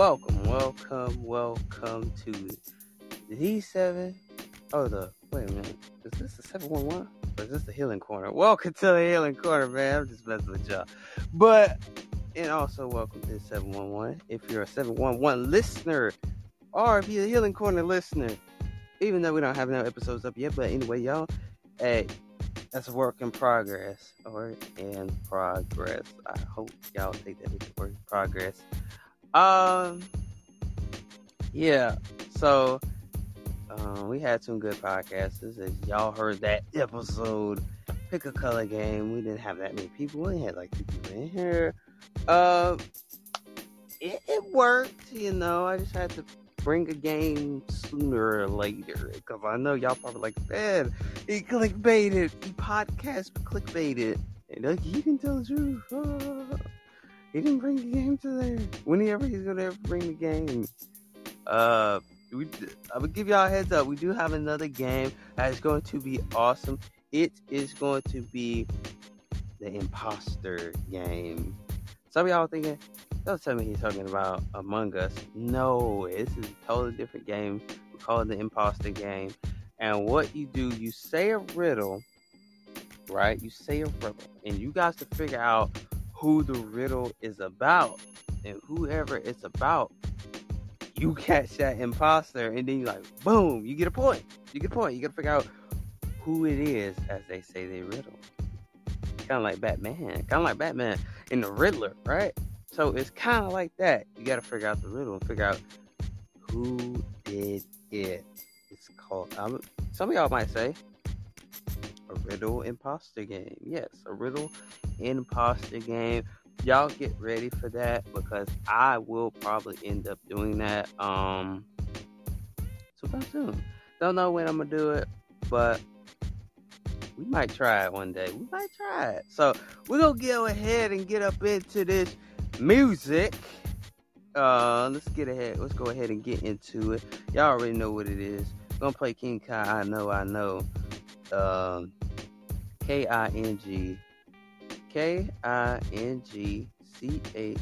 welcome, welcome, welcome to the seven. Oh, the wait a minute, is this the seven one one? Or is this the healing corner? Welcome to the healing corner, man. I'm just messing with y'all, but and also welcome to seven one one. If you're a seven one one listener, or if you're a healing corner listener, even though we don't have no episodes up yet, but anyway, y'all, hey, that's a work in progress or in progress. I hope y'all take that as work in progress. Um, yeah. So, um, we had some good podcasts. As y'all heard that episode, pick a color game. We didn't have that many people. We had like two people in here. Uh, it, it worked. You know, I just had to bring a game sooner or later because I know y'all probably like, man, he clickbaited, he podcast clickbaited. And like, you can tell the truth. He didn't bring the game to there. Whenever he's gonna ever bring the game. Uh, we, I would give y'all a heads up. We do have another game that is going to be awesome. It is going to be the imposter game. Some of y'all thinking, don't tell me he's talking about Among Us. No, this is a totally different game. We call it the imposter game. And what you do, you say a riddle, right? You say a riddle, and you guys to figure out who the riddle is about. And whoever it's about, you catch that imposter, and then you like, boom, you get a point. You get a point. You gotta figure out who it is as they say they riddle. Kind of like Batman. Kind of like Batman in the Riddler, right? So it's kind of like that. You gotta figure out the riddle and figure out who did it. It's called. Um, some of y'all might say a riddle imposter game. Yes, a riddle imposter game. Y'all get ready for that because I will probably end up doing that. Um, so soon. Don't know when I'm gonna do it, but we might try it one day. We might try it. So we're gonna go ahead and get up into this music. Uh, let's get ahead. Let's go ahead and get into it. Y'all already know what it is. gonna play King Kai. I know. I know. Um, K I N G K I N G C H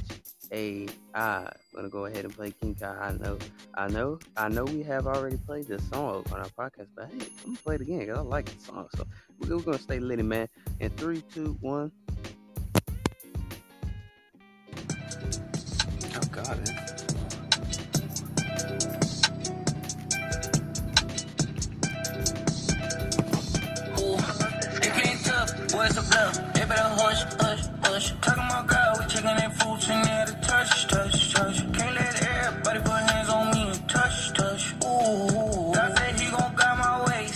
A I. I'm gonna go ahead and play King Kai. I know, I know, I know. We have already played this song on our podcast, but hey, I'm gonna play it again because I like the song. So we're, we're gonna stay lit, man. In three, two, one. Oh God, man. Boys a bluff. They better hush, hush, hush. Talking about God, we chicken and food, and there to touch, touch, touch. Can't let everybody put hands on me and touch, touch. Ooh. God said he gon' guide my ways.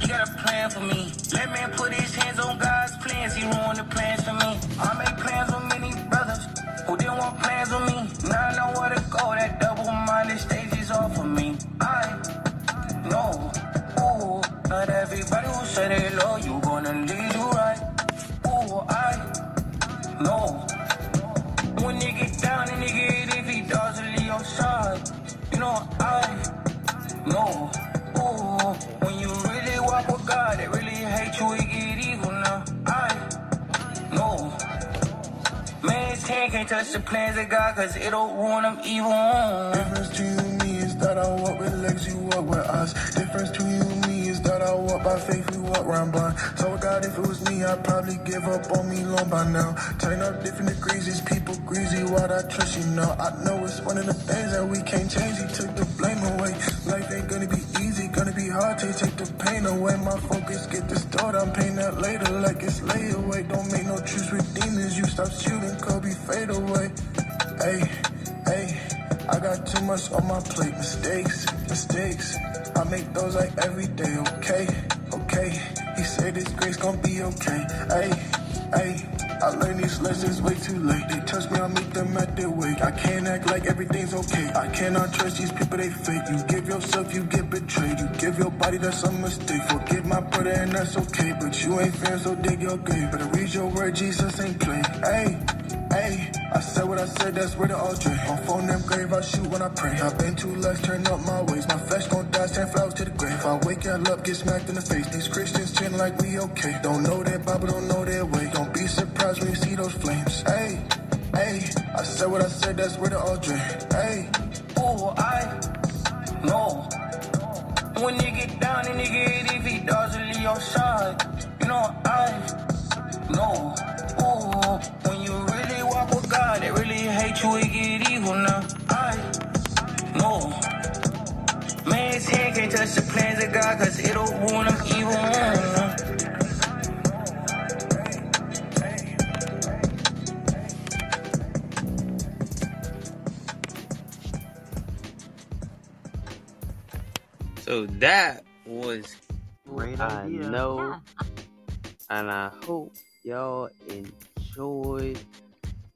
He got a plan for me. Let man put his hands on God's plans. He ruined the plans for me. I made plans with many brothers who didn't want plans with me. Now I know where to go. That double-minded stage is off for me. I know. Ooh. Not everybody who say they love you gonna lead can't touch the plans of God, cause it'll ruin them evil. Difference to you and me is that I walk with legs, you walk with us. Difference to you I walk by faith, we walk round blind. So God, if it was me, I'd probably give up on me long by now. Turn up different degrees, these people greasy, why'd I trust you now? I know it's one of the things that we can't change, he took the blame away. Life ain't gonna be easy, gonna be hard to take the pain away. My focus get distorted, I'm paying that later like it's layaway. Don't make no truce with demons, you stop shooting, Kobe fade away. Hey, hey. I got too much on my plate. Mistakes, mistakes. I make those like every day. Okay, okay. He said this grace gon' be okay. Hey, hey. I learned these lessons way too late. They touch me, I meet them at their wake. I can't act like everything's okay. I cannot trust these people, they fake. You give yourself, you get betrayed. You give your body, that's a mistake. Forgive my brother, and that's okay. But you ain't fair, so dig your grave. Better read your word, Jesus ain't play. Hey. Hey, I said what I said, that's where the Audrey. On phone them grave, I shoot when I pray. I've been too left, turn up my ways. My flesh gon' die, send flowers to the grave. I wake y'all up, get smacked in the face. These Christians chin like we okay. Don't know their Bible, don't know their way. Don't be surprised when you see those flames. Hey, hey, I said what I said, that's where the Audrey. Hey. Ooh, I know. When you get down and you get if he doesn't leave your side, you know I know. Ooh, when God, they really hate you, it get evil now. I know. Man's hand can't touch the plans of God, cause it'll ruin them evil. Now. So that was Great I idea. know, and I hope y'all enjoyed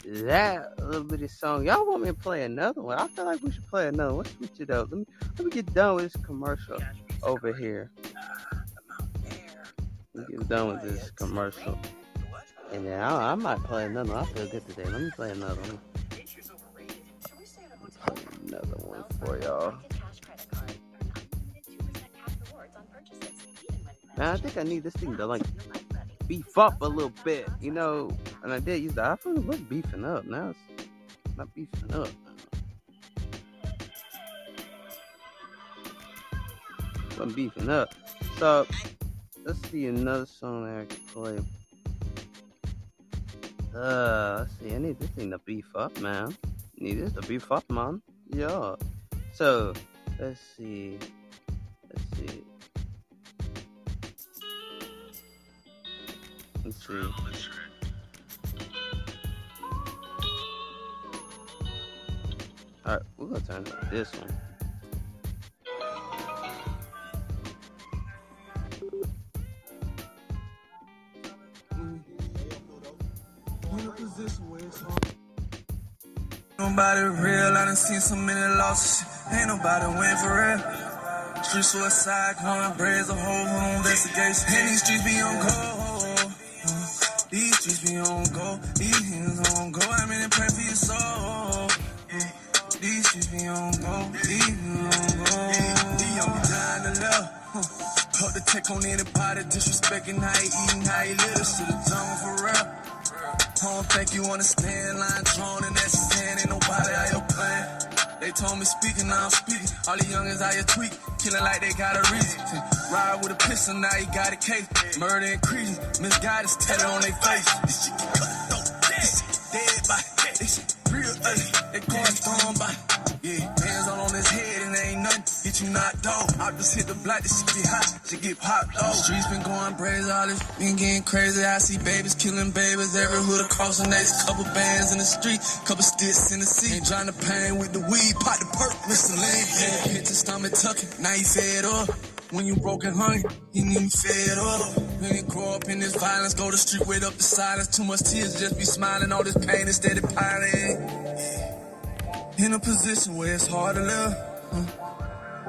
that little bitty song. Y'all want me to play another one? I feel like we should play another. one. Let's switch it up. Let me let me get done with this commercial over here. Let me get done with this commercial, and then I, I might play another. one. I feel good today. Let me play another one. Another one for y'all. Man, I think I need this thing to like beef up a little bit, you know. And I did use the iPhone, it was beefing up. Now it's not beefing up. I'm beefing up. So let's see another song that I can play. Uh, let's see. I need this thing to beef up, man. Need this to beef up, man. Yeah. So let's see. Let's see. Let's see. Alright, we're gonna turn to this one. Nobody real, I done seen so many losses. Ain't nobody win for real. Street suicide, going braids a whole home investigation. And these streets be on go. Be on go. These hands on go. I mean, pray for your soul. These streets be on go. These hands on go. These young dying to love. Huh. Put the tech on anybody disrespecting how you eating, how you shit is done for real. I don't think you understand. Line drawn and that's sand. Told me speaking, now I'm speaking. All the youngins out here tweaking. Killing like they got a reason. Ride with a pistol, now he got a case. Murder and creasing. Misguidance tatted on their face. This shit get cut, though. Shit dead by. This shit real ugly. They going thrown by. Yeah, hands all on his head and ain't nothing. Get you knocked off. I just hit the block, this shit get hot. Shit get popped off. Streets been going crazy, all this been getting crazy. I see babies killing babies. Every hood across the next couple bands in the street. Couple sticks in the sea. Ain't trying to pain with the weed. Pot the perk, Mr. Lane. Yeah, hit your stomach tucking. Now you fed up. When you broke and hungry, you need fed up. When you grow up in this violence, go to street, wait up the silence. Too much tears, just be smiling. All this pain instead of piling. In a position where it's hard to live.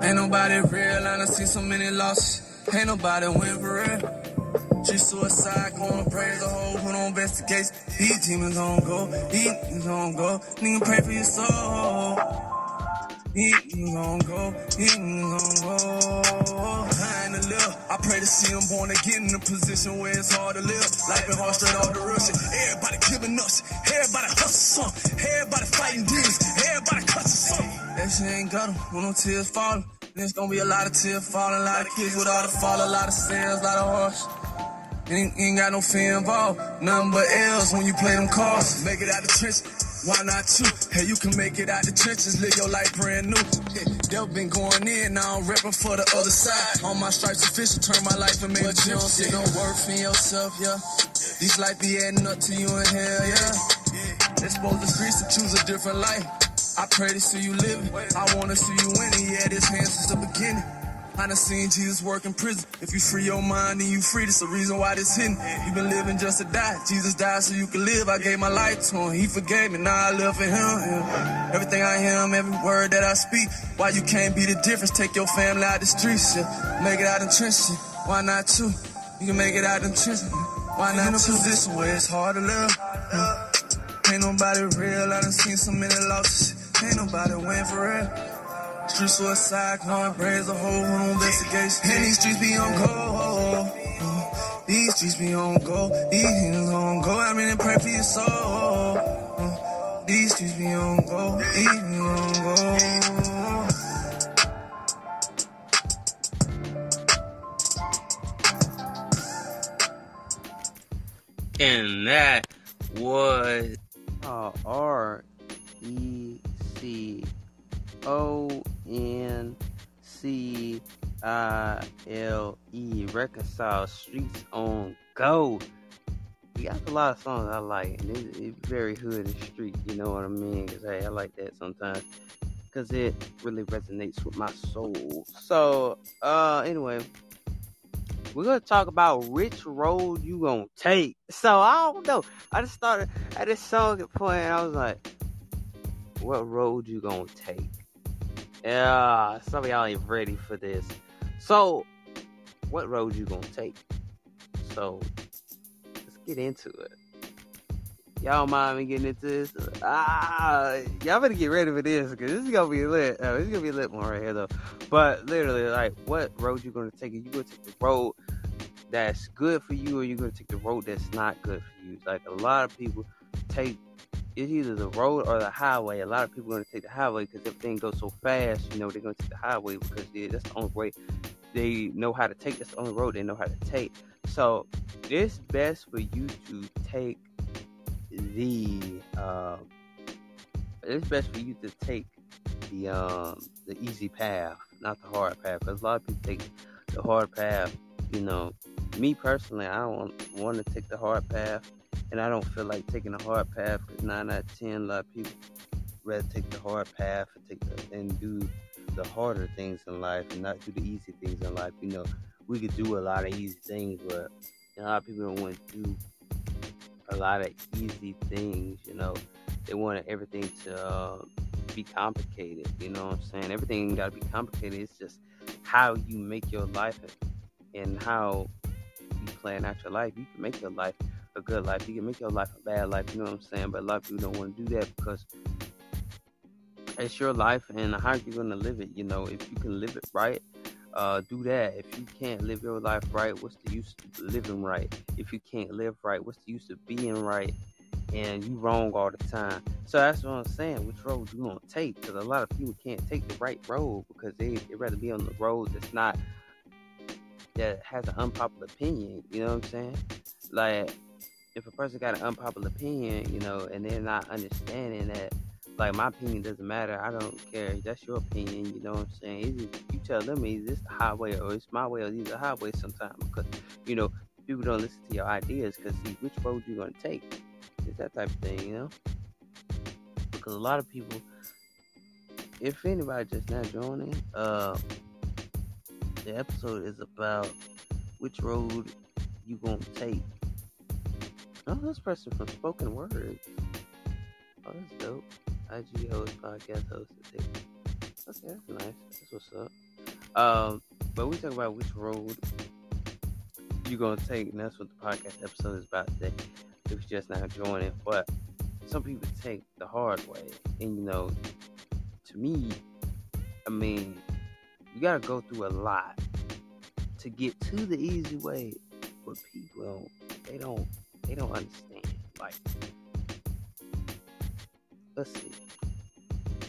Ain't nobody real, I done seen so many losses. Ain't nobody win for real. Street suicide, going praise the whole who don't investigate. These demons on go, these demons on go. Nigga pray for your soul. These demons on go, these demons on go. Behind the live, I pray to see them born again in a position where it's hard to live. Life been hard straight off the real. Everybody giving us, everybody hustle some, everybody fighting demons, everybody cussing some. That shit ain't got when no tears falling. There's gonna be a lot of tears falling, a lot of kids without a fall, a lot of sins, a lot of horse. Ain't, ain't got no fear involved. Nothing but L's when you play them cards. Make it out the trenches. Why not you? Hey, you can make it out the trenches. Live your life brand new. Hey, They've been going in, now I'm repping for the other side. On my stripes official, turn my life and make But you don't see no worth in yourself, yeah. These life be adding up to you in hell, yeah. Expose the streets to choose a different life. I pray to see you living. I wanna see you winning. Yeah, this hand since the beginning. I done seen Jesus work in prison. If you free your mind, then you free. That's the reason why this hidden. You been living just to die. Jesus died so you could live. I gave my life to him. He forgave me. Now I live for him. Yeah. Everything I hear him, every word that I speak. Why you can't be the difference? Take your family out the streets. Yeah. Make it out in trenches. Yeah. Why not you? You can make it out in trenches. Why not in a position where it's hard to live? Ain't nobody real. I done seen so many losses. Ain't nobody win for real. Street suicide, going praise a whole room investigation. And these streets be on go. These streets be on go. These hands on go. I mean, pray for your soul. These streets be on go, these be on go. And that was uh, R E C O N C I L E Reconcile Streets on Go. He got a lot of songs I like, and it's, it's very hood and street, you know what I mean? Because hey, I like that sometimes because it really resonates with my soul. So, uh, anyway, we're gonna talk about which road you gonna take. So I don't know. I just started at this song at point, I was like, "What road you gonna take?" Yeah, some of y'all ain't ready for this. So, what road you gonna take? So, let's get into it. Y'all mind me getting into this? Ah, y'all better get ready for this because this is gonna be lit. Uh, this is gonna be lit one right here though. But literally, like, what road you gonna take? Are you gonna take the road that's good for you, or you gonna take the road that's not good for you? Like a lot of people take it's either the road or the highway. A lot of people are gonna take the highway because everything goes so fast. You know, they're gonna take the highway because yeah, that's the only way they know how to take. That's the only road they know how to take. So it's best for you to take the. Uh, it's best for you to take the um the easy path, not the hard path. Because a lot of people take the hard path. You know, me personally, I don't want to take the hard path, and I don't feel like taking the hard path because nine out of ten, a lot of people rather take the hard path and take the, and do the harder things in life and not do the easy things in life. You know, we could do a lot of easy things, but a lot of people don't want to do a lot of easy things. You know, they want everything to uh, be complicated. You know what I'm saying? Everything got to be complicated. It's just how you make your life and how you plan out your life. You can make your life a good life. You can make your life a bad life. You know what I'm saying? But a lot of people don't want to do that because it's your life and how you're gonna live it. You know, if you can live it right, uh, do that. If you can't live your life right, what's the use of living right? If you can't live right, what's the use of being right? And you wrong all the time. So that's what I'm saying. Which road you gonna take? Because a lot of people can't take the right road because they they rather be on the road that's not that has an unpopular opinion. You know what I'm saying? Like if a person got an unpopular opinion, you know, and they're not understanding that like my opinion doesn't matter. I don't care. That's your opinion. You know what I'm saying? Either you tell them is this the highway or it's my way or these are highways sometimes because you know people don't listen to your ideas because see which road you're gonna take. It's that type of thing, you know. Because a lot of people, if anybody just now joining, uh, the episode is about which road you gonna take. Oh, this person from Spoken Word. Oh, that's dope. IG host, podcast host. Okay, that's nice. That's what's up. Um, but we talk about which road you're gonna take, and that's what the podcast episode is about today. If you're just now joining, but some people take the hard way, and you know, to me, I mean, you gotta go through a lot to get to the easy way, but people they don't, they don't understand. Like, let's see.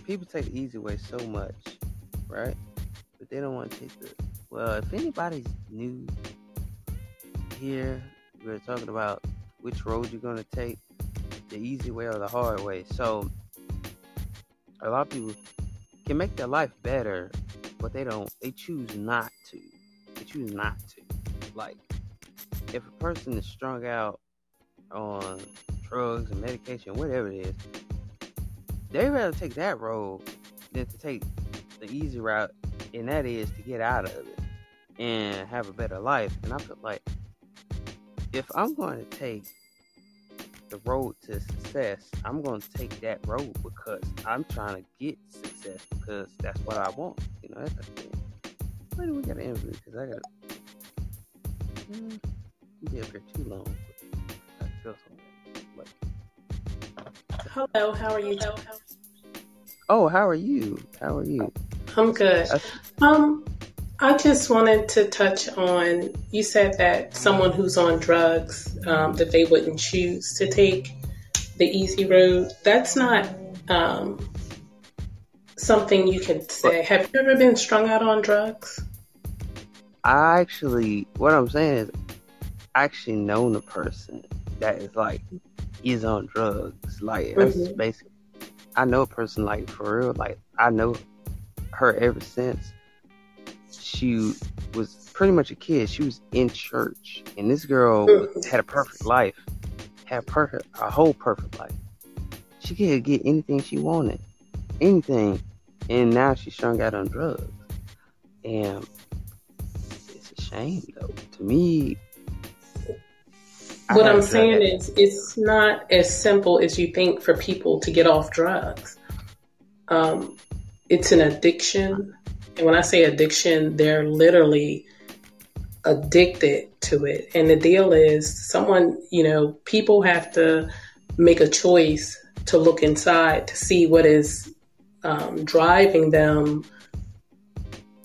People take the easy way so much, right? But they don't want to take the. Well, if anybody's new here, we're talking about which road you're going to take the easy way or the hard way. So, a lot of people can make their life better, but they don't, they choose not to. They choose not to. Like, if a person is strung out on drugs and medication, whatever it is, they rather take that road than to take the easy route, and that is to get out of it and have a better life. And I feel like if I'm going to take the road to success, I'm going to take that road because I'm trying to get success because that's what I want. You know, that's the thing. Why do we got to interview? Because I got to mm, be up here too long. I feel something. Like, Hello, how are you? oh, how are you? How are you? I'm good. Um, I just wanted to touch on. You said that someone who's on drugs um, that they wouldn't choose to take the easy road. That's not um, something you can say. Have you ever been strung out on drugs? I actually, what I'm saying is, I actually known a person that is like is on drugs. Like mm-hmm. basically, I know a person like for real. Like I know her ever since she was pretty much a kid. She was in church, and this girl mm-hmm. had a perfect life, had perfect a whole perfect life. She could get anything she wanted, anything, and now she's strung out on drugs. And it's a shame, though. To me, what I'm saying is, it's not as simple as you think for people to get off drugs. Um, it's an addiction. And when I say addiction, they're literally addicted to it. And the deal is, someone, you know, people have to make a choice to look inside to see what is um, driving them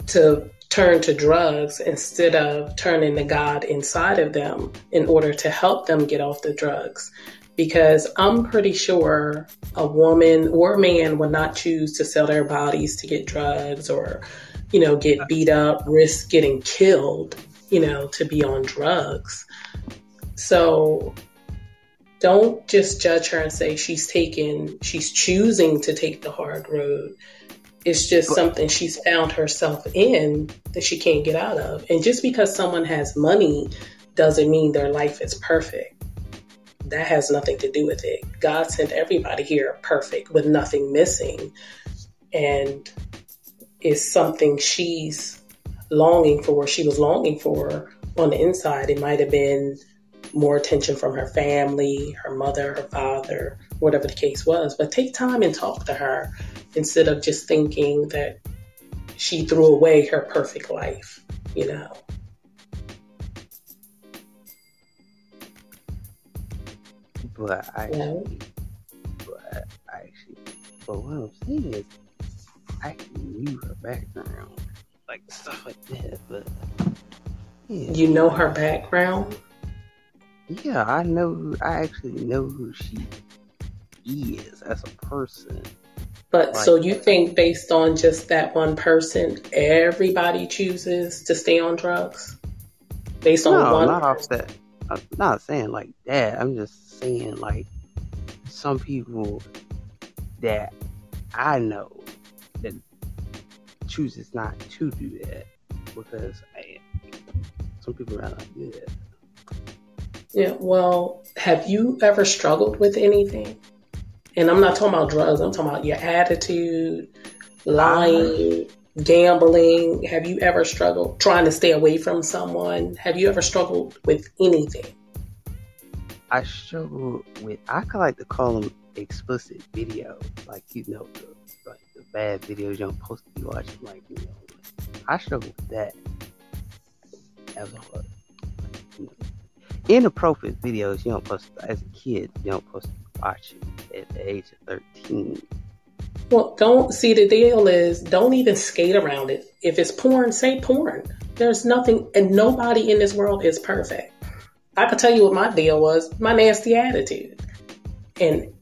to turn to drugs instead of turning to God inside of them in order to help them get off the drugs. Because I'm pretty sure a woman or a man would not choose to sell their bodies to get drugs or, you know, get beat up, risk getting killed, you know, to be on drugs. So don't just judge her and say she's taking, she's choosing to take the hard road it's just something she's found herself in that she can't get out of. And just because someone has money doesn't mean their life is perfect. That has nothing to do with it. God sent everybody here perfect with nothing missing. And it's something she's longing for, she was longing for on the inside. It might have been more attention from her family, her mother, her father, whatever the case was. But take time and talk to her instead of just thinking that she threw away her perfect life, you know. But I actually, but I actually, but what I'm saying is, I actually knew her background, like stuff like that. But yeah. you know her background. Yeah, I know. I actually know who she is as a person. But right. so you think based on just that one person, everybody chooses to stay on drugs? Based on no, one not off that. I'm not saying like that. I'm just saying like some people that I know that chooses not to do that because I, some people are like, yeah. Yeah, well, have you ever struggled with anything? And I'm not talking about drugs, I'm talking about your attitude, lying, uh-huh. gambling. Have you ever struggled trying to stay away from someone? Have you ever struggled with anything? I struggle with, I could like to call them explicit videos. Like, you know, the, like the bad videos you're supposed to be watching. Like, you know, I struggle with that as a whole. Inappropriate videos you don't post as a kid, you don't post watching at the age of 13. Well, don't see the deal is don't even skate around it. If it's porn, say porn. There's nothing, and nobody in this world is perfect. I could tell you what my deal was my nasty attitude. And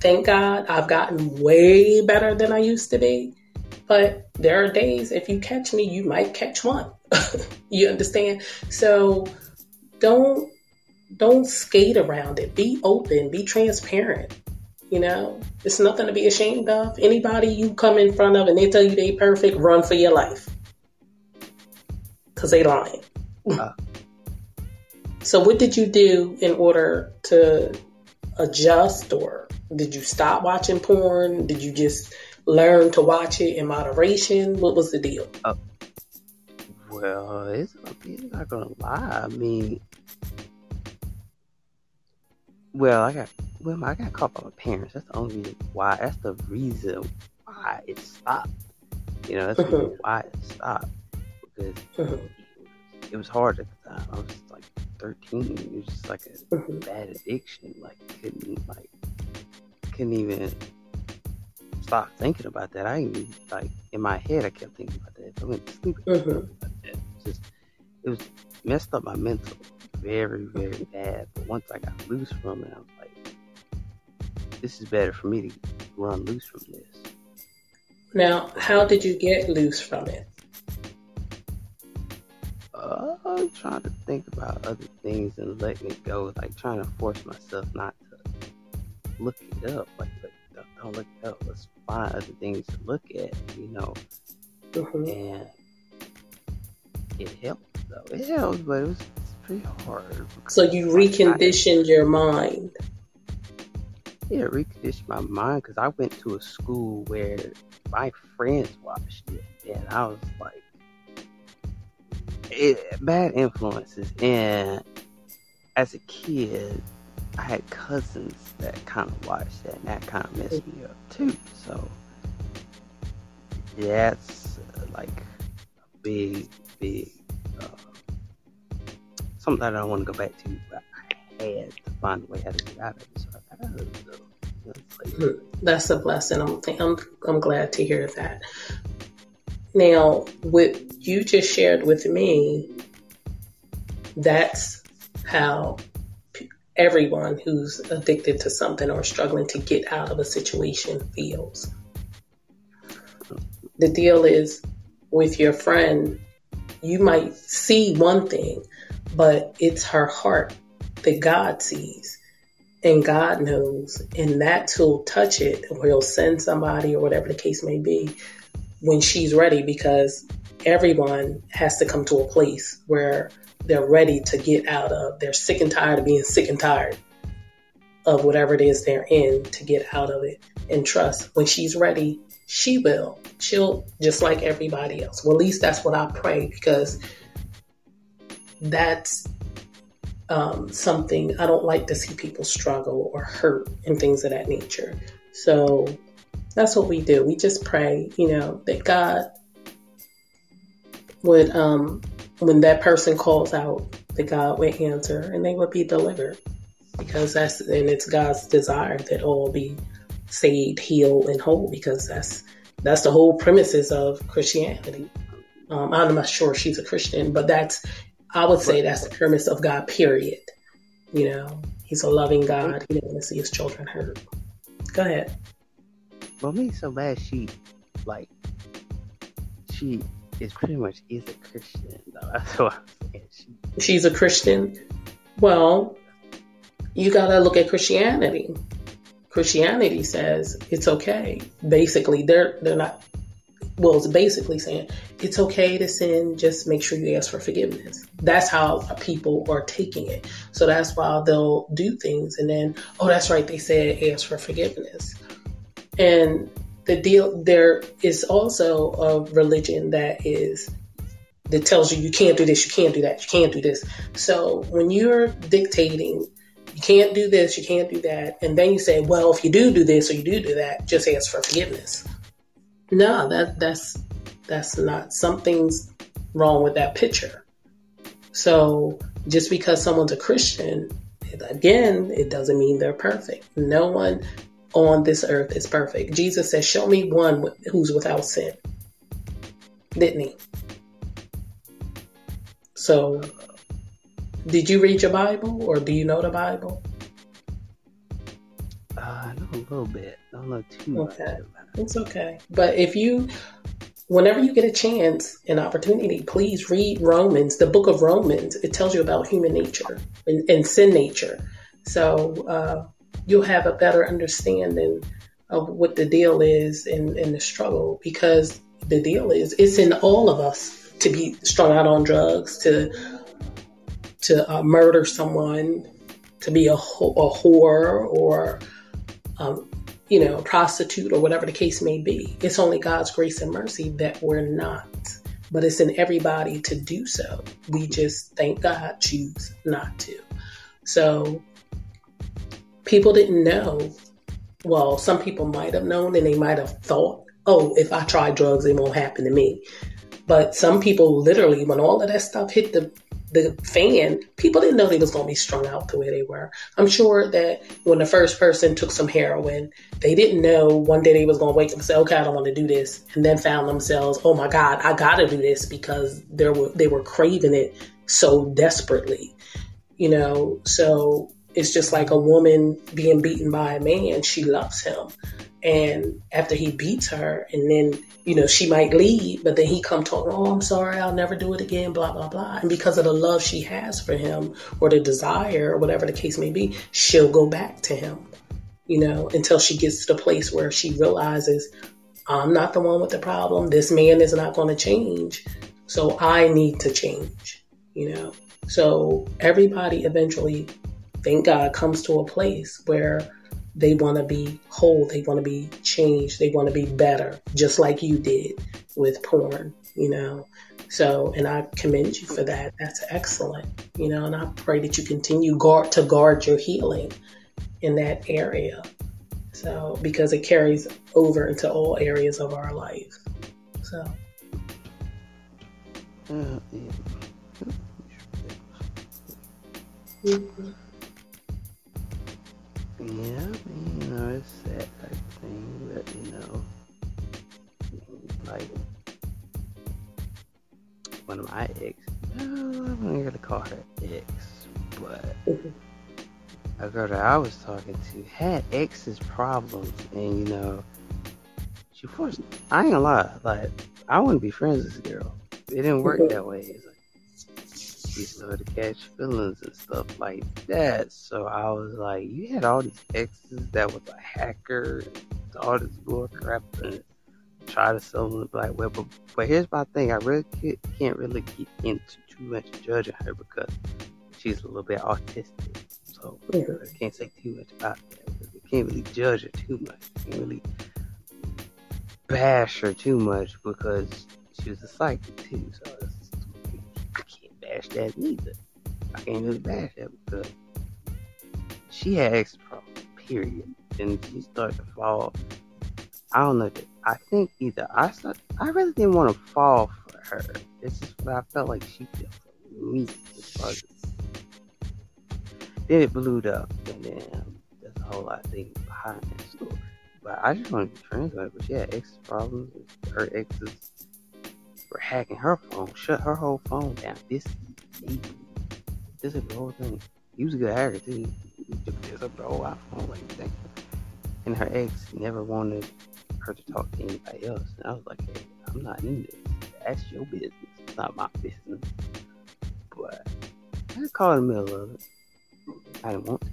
thank God I've gotten way better than I used to be. But there are days, if you catch me, you might catch one. you understand? So don't don't skate around it. Be open, be transparent. You know, it's nothing to be ashamed of. Anybody you come in front of and they tell you they perfect, run for your life. Cause they lying. Uh. so what did you do in order to adjust or did you stop watching porn? Did you just learn to watch it in moderation? What was the deal? Uh, well, it's, I'm not gonna lie. I mean, well, I got well, I got caught by my parents. That's the only reason why. That's the reason why it stopped. You know, that's why it stopped because it was hard at the time. I was like 13. It was just like a bad addiction. Like couldn't like couldn't even stop thinking about that. I even like in my head, I kept thinking about that. I went to sleep. About that. Just it was messed up my mental very, very bad. But once I got loose from it, I was like, this is better for me to run loose from this. Now, how did you get loose from it? Uh, I'm trying to think about other things and letting it go, like trying to force myself not to look it up. Like, don't, don't look it up. Let's find other things to look at, you know. Mhm. And it helped, though. It helped, but it was pretty hard. So you because, like, I- reconditioned your mind. Yeah, reconditioned my mind because I went to a school where my friends watched it, and I was like, it, bad influences. And as a kid, I had cousins that kind of watched that, and that kind of messed me up too. So that's uh, like a big, big something that I want to go back to, but I had to find a way how to get out of it. So I out of it. That's a blessing. I'm I'm I'm glad to hear that. Now, what you just shared with me, that's how everyone who's addicted to something or struggling to get out of a situation feels. The deal is with your friend, you might see one thing, but it's her heart that God sees and God knows, and that's who'll touch it, or he'll send somebody, or whatever the case may be, when she's ready, because everyone has to come to a place where they're ready to get out of. They're sick and tired of being sick and tired of whatever it is they're in to get out of it. And trust, when she's ready, she will. She'll just like everybody else. Well, at least that's what I pray because that's um, something I don't like to see people struggle or hurt and things of that nature. So that's what we do. We just pray, you know, that God would, um, when that person calls out, that God would answer and they would be delivered because that's, and it's God's desire that all be saved, healed, and whole because that's, that's the whole premises of Christianity. Um, I'm not sure she's a Christian, but that's, I would say that's the premise of God, period. You know, he's a loving God. He doesn't want to see his children hurt. Go ahead. What me, so bad? She, like, she is pretty much is a Christian. Though. That's what I'm saying. She, She's a Christian. Well, you got to look at Christianity. Christianity says it's okay. Basically, they're they're not. Well, it's basically saying it's okay to sin. Just make sure you ask for forgiveness. That's how people are taking it. So that's why they'll do things, and then oh, that's right. They said ask for forgiveness. And the deal there is also a religion that is that tells you you can't do this, you can't do that, you can't do this. So when you're dictating, you can't do this, you can't do that, and then you say, well, if you do do this or you do do that, just ask for forgiveness. No, that that's that's not something's wrong with that picture. So just because someone's a Christian, again, it doesn't mean they're perfect. No one on this earth is perfect. Jesus says, "Show me one who's without sin." Didn't he? So, did you read your Bible or do you know the Bible? uh, I know a little bit. I don't know too much Okay. it. It's okay. But if you, whenever you get a chance, an opportunity, please read Romans, the book of Romans. It tells you about human nature and, and sin nature. So uh, you'll have a better understanding of what the deal is and, the struggle because the deal is it's in all of us to be strung out on drugs, to to uh, murder someone, to be a, wh- a whore or um, you know, a prostitute or whatever the case may be. It's only God's grace and mercy that we're not. But it's in everybody to do so. We just, thank God, choose not to. So people didn't know. Well, some people might have known and they might have thought, oh, if I try drugs, it won't happen to me. But some people literally, when all of that stuff hit the the fan, people didn't know they was gonna be strung out the way they were. I'm sure that when the first person took some heroin, they didn't know one day they was gonna wake up and say, "Okay, I don't want to do this," and then found themselves, "Oh my God, I gotta do this," because they were they were craving it so desperately, you know. So it's just like a woman being beaten by a man. She loves him. And after he beats her, and then, you know, she might leave, but then he come talking, oh, I'm sorry, I'll never do it again, blah, blah, blah. And because of the love she has for him or the desire or whatever the case may be, she'll go back to him, you know, until she gets to the place where she realizes, I'm not the one with the problem. This man is not going to change. So I need to change, you know. So everybody eventually, thank God, comes to a place where they want to be whole, they want to be changed, they want to be better, just like you did with porn, you know. So, and I commend you for that. That's excellent, you know, and I pray that you continue guard to guard your healing in that area. So, because it carries over into all areas of our life. So, yeah. Mm-hmm. Yeah, you know, it's that type of thing, but you know, like one of my ex, I'm not gonna call her ex, but a girl that I was talking to had ex's problems, and you know, she forced. I ain't gonna lie, like I wouldn't be friends with this girl. It didn't work that way. She started to catch feelings and stuff like that. So I was like, you had all these exes that was a hacker and all this bull crap and try to sell them the black web. But, but here's my thing: I really can't, can't really get into too much judging her because she's a little bit autistic. So Mhm. I can't say too much about that. You can't really judge her too much. You can't really bash her too much because she was a psychic too. So it's, I bash that neither. I can't really bash that because she had ex problems, period. And she started to fall. I don't know. I think either I start, I really didn't want to fall for her. It's just what I felt like she did for me. As far as then it blew up, and then there's a whole lot of things behind that story. But I just want to be friends with her. But she had ex problems. Her exes were hacking her phone, shut her whole phone down. This, this is the whole thing. He was a good hacker too. He just messed up the whole iPhone like that. And her ex never wanted her to talk to anybody else. And I was like, hey, I'm not in this. That's your business. It's not my business. But I just caught in the middle of it. I didn't want to.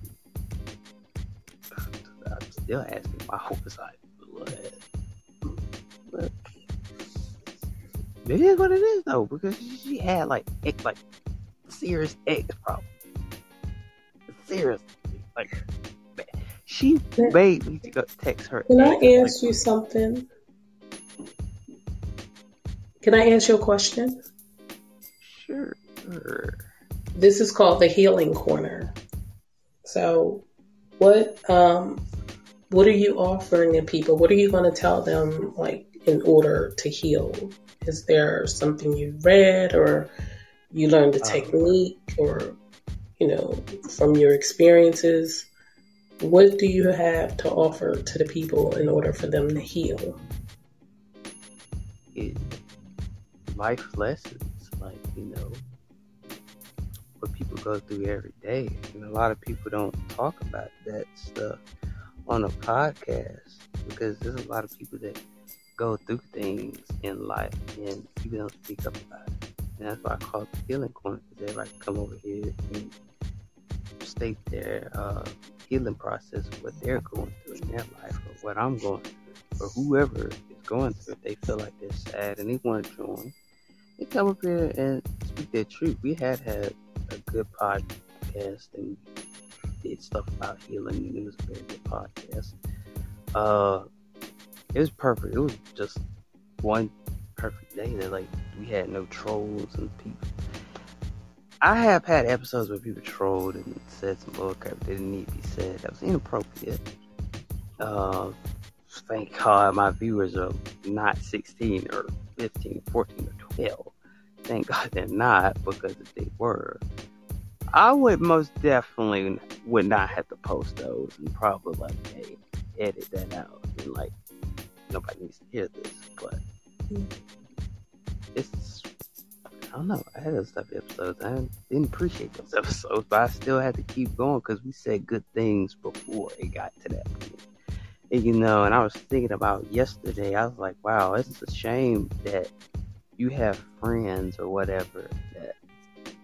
I'm still asking why was I blood? But it is what it is though, because she, had like ex, like serious ex problems. Seriously, like she made me to go text her. Can I ask like, you something? Can I ask you a question? Sure. This is called the healing corner. So, what um, what are you offering to people? What are you going to tell them, like in order to heal? Is there something you read, or you learned a Um, technique, or you know, from your experiences? What do you have to offer to the people in order for them to heal? it, life lessons, like you know, what people go through every day, and a lot of people don't talk about that stuff on a podcast because there's a lot of people that go through things in life and people don't speak up about it, and that's why I call it the healing corner because everybody come over here and state their uh, healing process, what they're going through in their life, or what I'm going through, or whoever is going through. If they feel like they're sad and they want to join, they come up here and speak their truth. We had had a good podcast and did stuff about healing, and it was a very good podcast. Uh, it was perfect. It was just one perfect day that like we had no trolls and people. I have had episodes where people trolled and said some bullcrap that didn't need to be said. That was inappropriate. Uh, thank God my viewers are not 16 or 15, 14 or 12. Thank God they're not, because if they were, I would most definitely would not have to post those and probably like, hey, edit that out and like nobody needs to hear this. But it's I don't know. I had those type of episodes. I didn't appreciate those episodes, but I still had to keep going because we said good things before it got to that point. And, you know, and I was thinking about yesterday. I was like, wow, it's a shame that you have friends or whatever that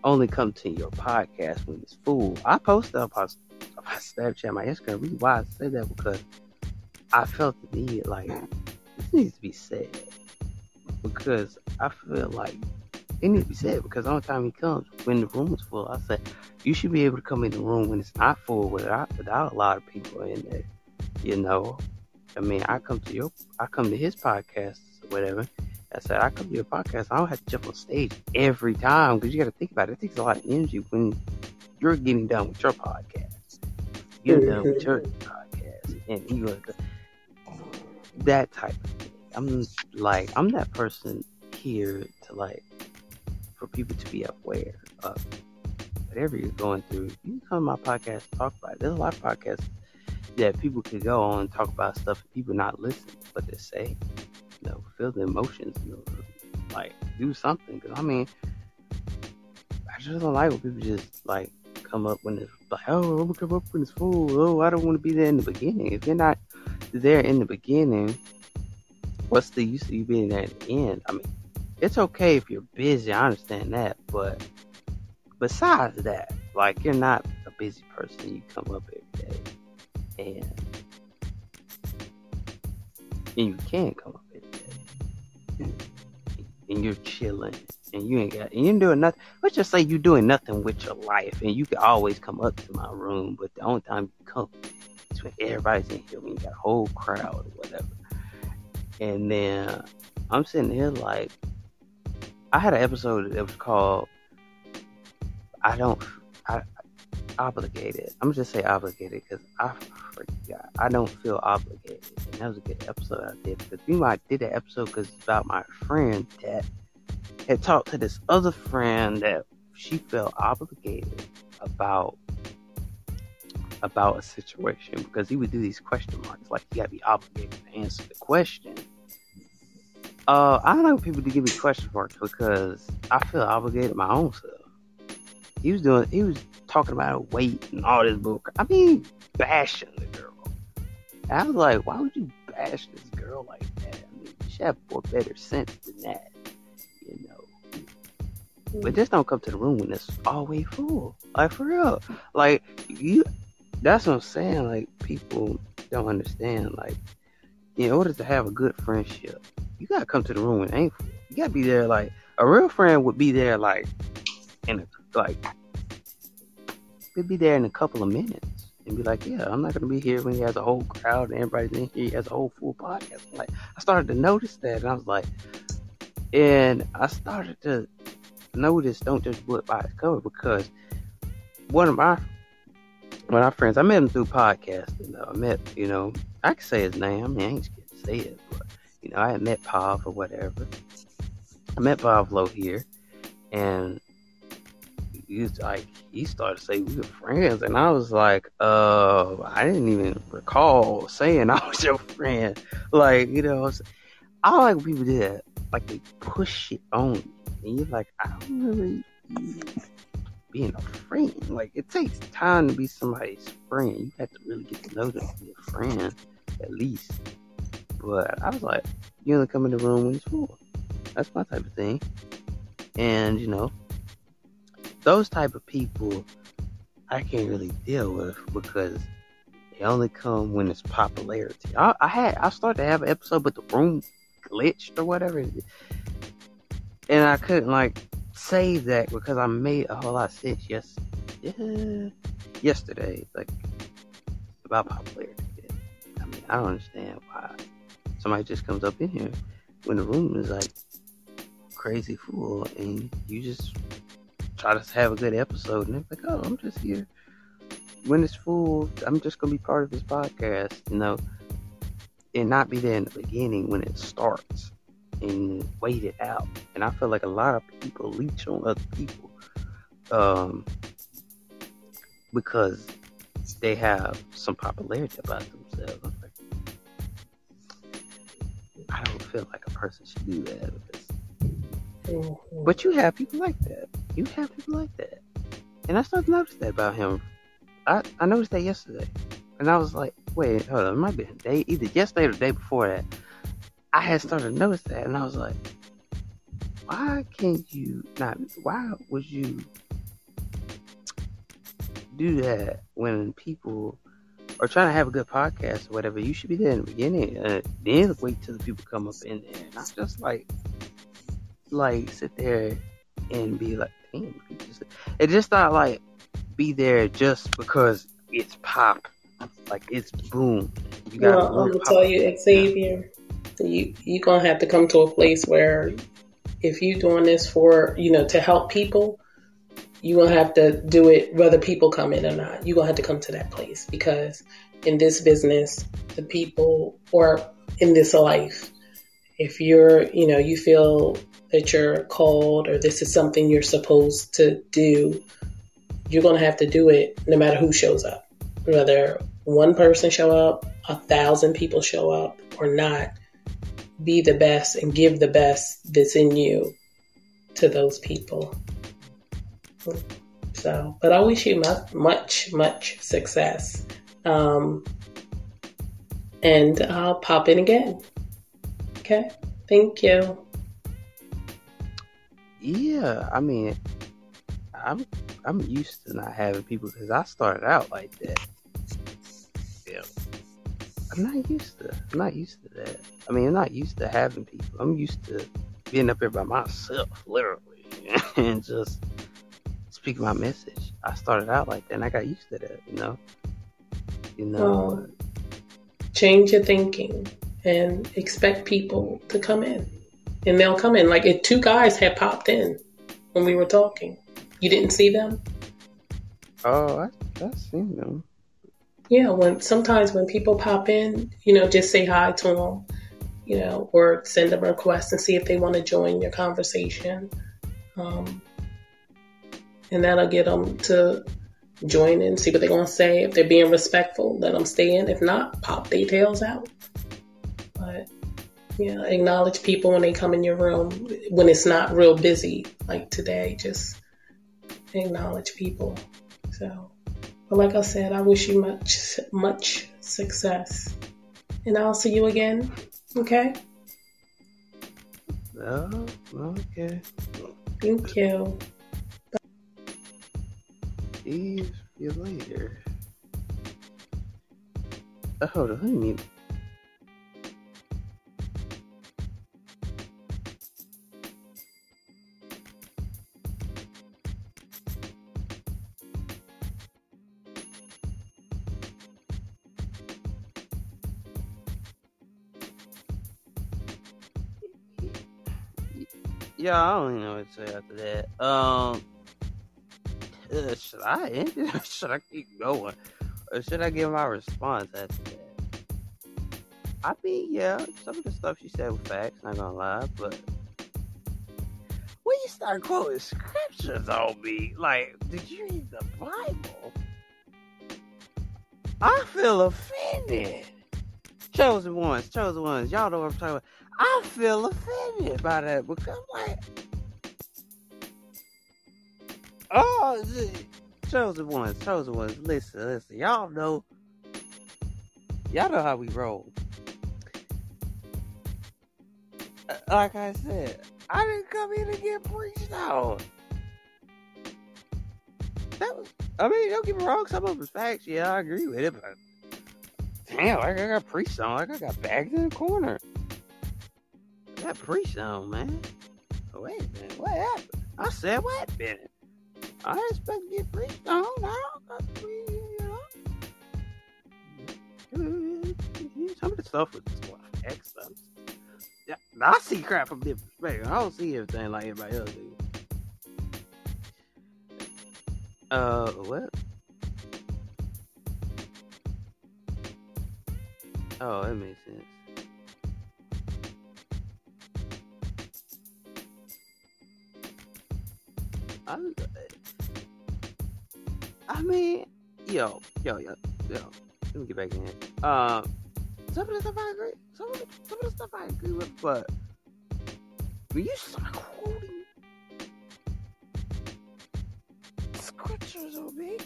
only come to your podcast when it's full. I posted up on my Snapchat, my Instagram. Why I say that because I felt the need, like, needs to be said. Because I feel like it needs to be said because all the time he comes when the room is full, I say you should be able to come in the room when it's not full without without a lot of people in there. You know, I mean, I come to your, I come to his podcast whatever. I said I come to your podcast. I don't have to jump on stage every time because you got to think about it. It takes a lot of energy when you're getting done with your podcast. You're done with your podcast, and you are the, that type of. I'm like, I'm that person here to like for people to be aware of whatever you're going through. You can come to my podcast and talk about it. There's a lot of podcasts that people could go on and talk about stuff and people not listen what they say. You know, feel the emotions, you know, like do something. Cause I mean, I just don't like when people just like come up when it's like, oh, I'm gonna come up when it's full. Oh, I don't want to be there in the beginning. If you're not there in the beginning, what's the use of you being there at the end? I mean, it's okay if you're busy. I understand that, but besides that, like you're not a busy person. You come up every day, and and you can come up every day, and you're chilling, and you ain't got, and you're doing nothing. Let's just say you're doing nothing with your life, and you can always come up to my room. But the only time you come is when everybody's in here, when you got a whole crowd or whatever. And then I'm sitting here like, I had an episode that was called I don't I obligated. I'm just say obligated because I forgot. I don't feel obligated, and that was a good episode I did. Because you know I did that episode because it's about my friend that had talked to this other friend that she felt obligated about about a situation because he would do these question marks like you gotta be obligated to answer the question. Uh, I don't like people to give me question marks because I feel obligated my own self. He was doing, he was talking about weight and all this book. I mean, bashing the girl. And I was like, why would you bash this girl like that? I mean, should have more better sense than that, you know. But just don't come to the room when it's all always full. Like for real. Like you that's what I'm saying. Like people don't understand. Like in order to have a good friendship, you gotta come to the room it ain't. You gotta be there like a real friend would be there like in a like they'd be there in a couple of minutes and be like, Yeah, I'm not gonna be here when he has a whole crowd and everybody's in here, he has a whole full podcast. Like I started to notice that and I was like and I started to notice don't just book by its cover because one of my of our friends, I met him through podcasting. Though. I met, you know, I can say his name. I mean, I ain't scared to say it, but you know, I had met Pav or whatever. I met Pavlo here, and he was like, he started to say we were friends, and I was like, uh, I didn't even recall saying I was your friend. Like, you know, I don't like when people do that. Like they push it on you, and you're like, I don't really being a friend. Like it takes time to be somebody's friend. You have to really get to know them to be a friend, at least. But I was like, you only come in the room when it's full. That's my type of thing. And you know, those type of people I can't really deal with because they only come when it's popularity. I, I had I started to have an episode, but the room glitched or whatever, and I couldn't like say that because I made a whole lot of sense yes, yeah, yesterday, like about popularity. I mean, I don't understand why somebody just comes up in here when the room is like crazy full and you just try to have a good episode and they're like, oh, I'm just here. When it's full, I'm just gonna be part of this podcast, you know, and not be there in the beginning when it starts and wait it out. And I feel like a lot of people leech on other people um, because they have some popularity about themselves. Like, I don't feel like a person should do that Mhm. But you have people like that. You have people like that. And I started to notice that about him. I, I noticed that yesterday. And I was like, wait, hold on, it might be a day, either yesterday or the day before that. I had started to notice that and I was like, why can't you not why would you do that when people are trying to have a good podcast or whatever? You should be there in the beginning and then wait till the people come up in there. Not just like like sit there and be like, damn, just it just not like be there just because it's pop. Like it's boom. You got Well, I'm gonna tell you, Xavier, you you gonna have to come to a place where if you're doing this for you know to help people, you're gonna have to do it whether people come in or not. you're gonna have to come to that place because in this business, the people or in this life, if you're you know you feel that you're called or this is something you're supposed to do, you're gonna have to do it no matter who shows up, whether one person show up, a thousand people show up or not, be the best and give the best that's in you to those people. So, but I wish you much, much, much success. Um, and I'll pop in again. Okay. Thank you. Yeah, I mean, I'm I'm used to not having people because I started out like that. I'm not used to. I'm not used to that. I mean, I'm not used to having people. I'm used to being up here by myself, literally, and just speaking my message. I started out like that, and I got used to that. You know, you know. Change your thinking and expect people to come in. And they'll come in. Like if two guys had popped in when we were talking. You didn't see them? Oh, I I seen them. Yeah, when sometimes when people pop in, you know, just say hi to them, you know, or send them a request and see if they want to join your conversation. Um, and that'll get them to join in, see what they're going to say. If they're being respectful, let them stay in. If not, pop their tails out. But, yeah, acknowledge people when they come in your room. When it's not real busy, like today, just acknowledge people. So, but like I said, I wish you much, much success. And I'll see you again. Okay? Oh, okay. Thank you. See you later. Oh, hold on, let me. Yeah, I don't even know what to say after that. Um, uh, should I end it or should I keep going? Or should I give my response after that? I mean, yeah, some of the stuff she said was facts, not gonna lie, but when you start quoting scriptures on me, like, did you read the Bible? I feel offended. Chosen ones, chosen ones, y'all know what I'm talking about. I feel offended by that because I'm like, oh, chosen ones, chosen ones. Listen, listen, y'all know, y'all know how we roll. Uh, Like I said, I didn't come here to get preached on. That was, I mean, don't get me wrong, some of it's facts. Yeah, I agree with it, but damn, like I got preached on, like I got bagged in the corner. I got preached on, man. Wait a minute, what happened? I said, what minute? I didn't expect to get preached on. Be, you know. Some of the stuff was just like stuff. Yeah, I see crap from different perspectives. I don't see everything like everybody else do. Uh, what? Oh, that makes sense. I, I mean, yo, yo, yo, yo. Let me get back in. Um, some of the stuff I agree, some of the, some of the stuff I agree with, but when you start quoting scriptures on me,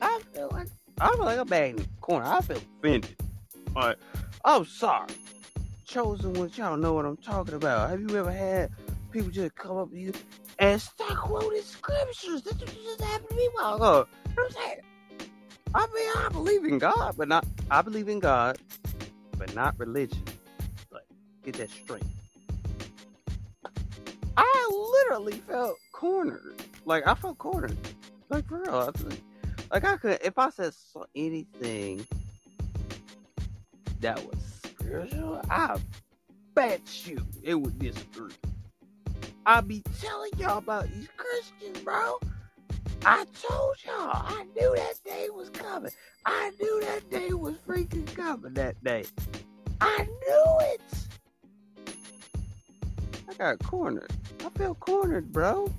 I feel like I feel like I'm back in the corner. I feel offended. All right, I'm sorry. Chosen ones, y'all know what I'm talking about. Have you ever had people just come up to you? And start quoting scriptures? This just happened to me a while ago. You know I'm saying? I mean, I believe in God, but not. I believe in God, but not religion. Like, get that straight. I literally felt cornered. Like, I felt cornered. Like for real. I like, I could, if I said anything that was spiritual, I bet you it would disagree. I be telling y'all about these Christians, bro. I told y'all, I knew that day was coming. I knew that day was freaking coming that day. I knew it. I got cornered. I felt cornered, bro.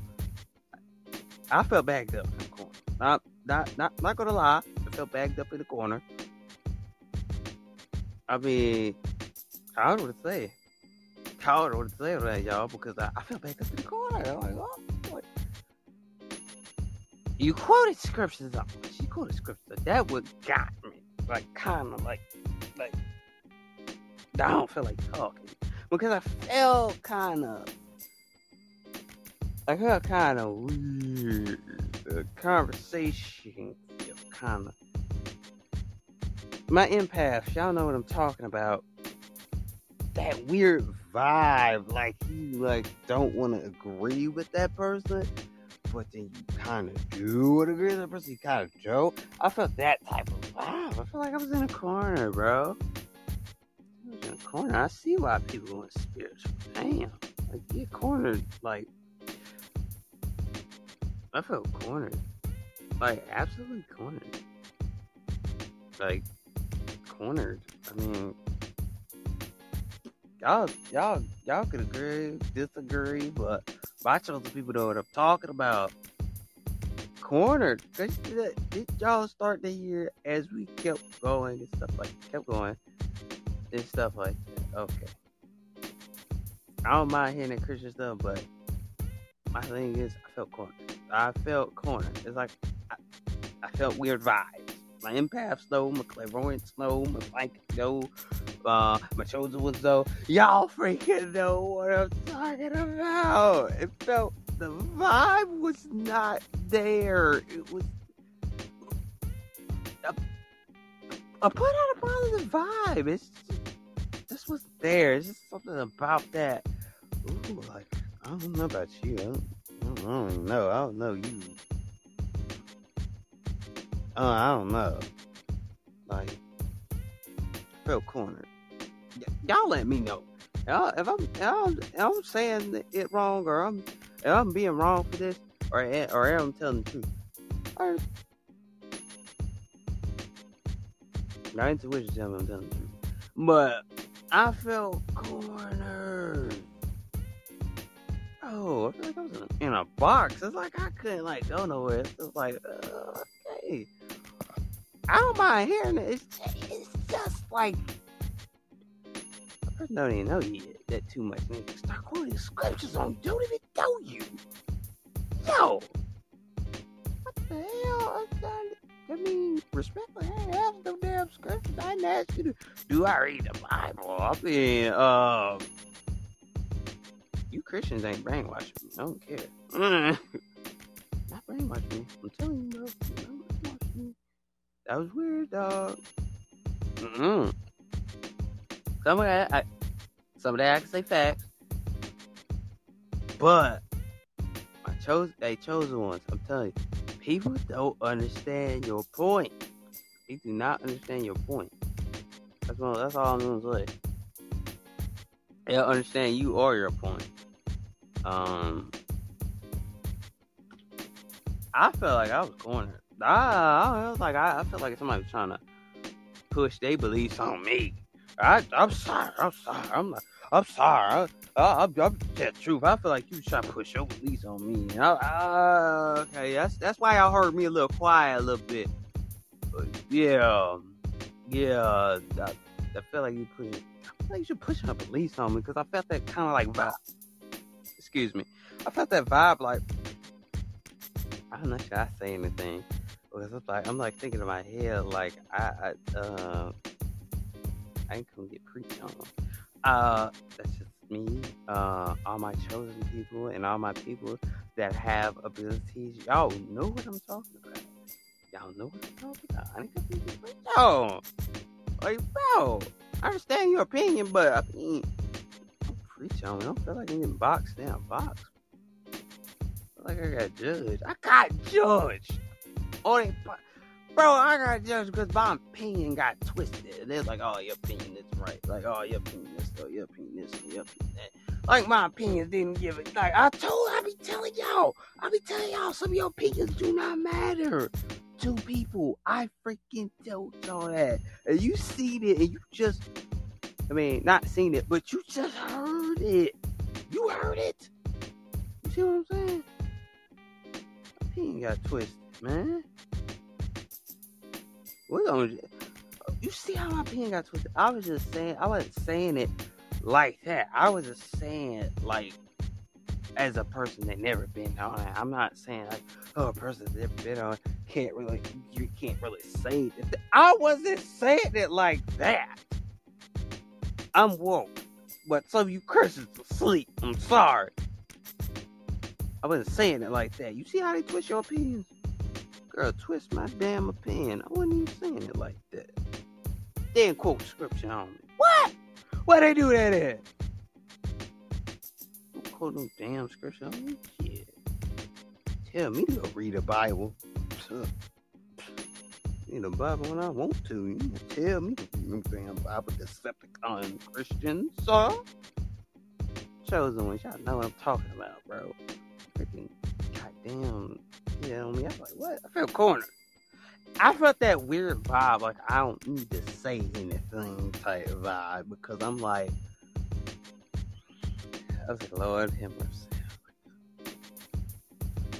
I felt bagged up in the corner. Not, not, not, not gonna lie. I felt bagged up in the corner. I mean, I don't know what to say. What to say that, y'all, because I, I felt backed up in the corner. I'm like, oh, what? You quoted scriptures up. She quoted scriptures. That what got me. Like, kind of like, like, I don't feel like talking. Because I felt kind of, I felt kind of weird. The conversation kind of. My empaths, y'all know what I'm talking about. That weird vibe, like you like don't want to agree with that person, but then you kind of do agree with that person. You kind of joke. I felt that type of vibe. I feel like I was in a corner, bro. I was in a corner. I see why people want spiritual. Damn, like get cornered. Like I felt cornered, like absolutely cornered. Like cornered. I mean, y'all, y'all, y'all could agree, disagree, but I chose the people know what I'm talking about. Cornered, cause did, y'all start to hear as we kept going and stuff like kept going and stuff like that. Okay, I don't mind hearing that Christian stuff, but my thing is, I felt cornered. I felt cornered. It's like I, I felt weird vibes. My empaths know, my clairvoyants know, my psychic know, uh, my chosen ones know. Y'all freaking know what I'm talking about. It felt the vibe was not there. It was. I put out a positive vibe. It's just, this was there. It's just something about that. Ooh, like I don't know about you. I don't, I don't know. I don't know you. Uh, I don't know. Like, felt cornered. Y- y'all let me know. Y'all, if I'm, I'm, if I'm saying it wrong, or I'm, if I'm being wrong for this, or or I'm telling the truth. Or, my intuition tells me I'm telling the truth. But I felt cornered. Oh, I feel like I was in a, in a box. It's like I couldn't like go nowhere. It's like, uh, okay. I don't mind hearing it. It's, just like person don't even know you that too much. They start quoting scriptures on. Don't even know you. Yo, what the hell? I, I mean, respectfully, I ain't asked no damn scriptures. I didn't ask you to. Do I read the Bible? I mean, uh, you Christians ain't brainwashing me. I don't care. Not brainwashing me. I'm telling you, bro. That was weird, dog. Mm-mm. Some of that, I, some of that I can say facts, but I chose they chosen ones. I'm telling you, people don't understand your point. They do not understand your point. That's all. That's all I'm gonna say. They don't understand you or your point. Um, I felt like I was cornered. I, I was like I, I felt like somebody was trying to push their beliefs on me. I, I'm sorry. I'm sorry. I'm not. I'm sorry. I, I, I'm, I'm the truth. I feel like you trying to push your beliefs on me. I, okay, that's that's why y'all heard me a little quiet a little bit. But yeah, yeah. I, I feel like you pushing. I feel like you should push your beliefs on me because I felt that kind of like vibe. Excuse me. I felt that vibe like I'm not sure I say anything like I'm like thinking in my head like I, I uh I ain't gonna get preached on. Uh, that's just me. Uh, all my chosen people and all my people that have abilities. Y'all know what I'm talking about. Y'all know what I'm talking about. I ain't gonna get preached on. Like, bro, I understand your opinion, but I mean, don't preach on. I don't feel like I'm getting boxed down, feel like I got judged. I got judged. Oh, they, bro, I got judged because my opinion got twisted. They're like, oh, your opinion is right. Like, oh, your opinion is so, your opinion is your opinion that. Like, my opinions didn't give it. Like, I told, I be telling y'all, I be telling y'all, some of your opinions do not matter to people. I freaking told y'all that. And you seen it and you just, I mean, not seen it, but you just heard it. You heard it. You see what I'm saying? Opinion got twisted, man. We're gonna. You see how my pen got twisted? I was just saying. I wasn't saying it like that. I was just saying like as a person that never been on it. I'm not saying like oh a person that never been on it can't really you can't really say it. I wasn't saying it like that. I'm woke, but some of you Christians asleep. I'm sorry. I wasn't saying it like that. You see how they twist your opinions? Girl, twist my damn opinion. I wasn't even saying it like that. They didn't quote scripture on me. What? Why they do that at? Don't quote no damn scripture on me. Yeah. Tell me to go read the Bible. Read the Bible when I want to. You tell me to read the damn Bible, Decepticon Christian, sir. Chosen ones, y'all know what I'm talking about, bro. Freaking goddamn you know me. I was like, what? I felt cornered. I felt that weird vibe, like I don't need to say anything type vibe because I'm like, I was like, Lord, him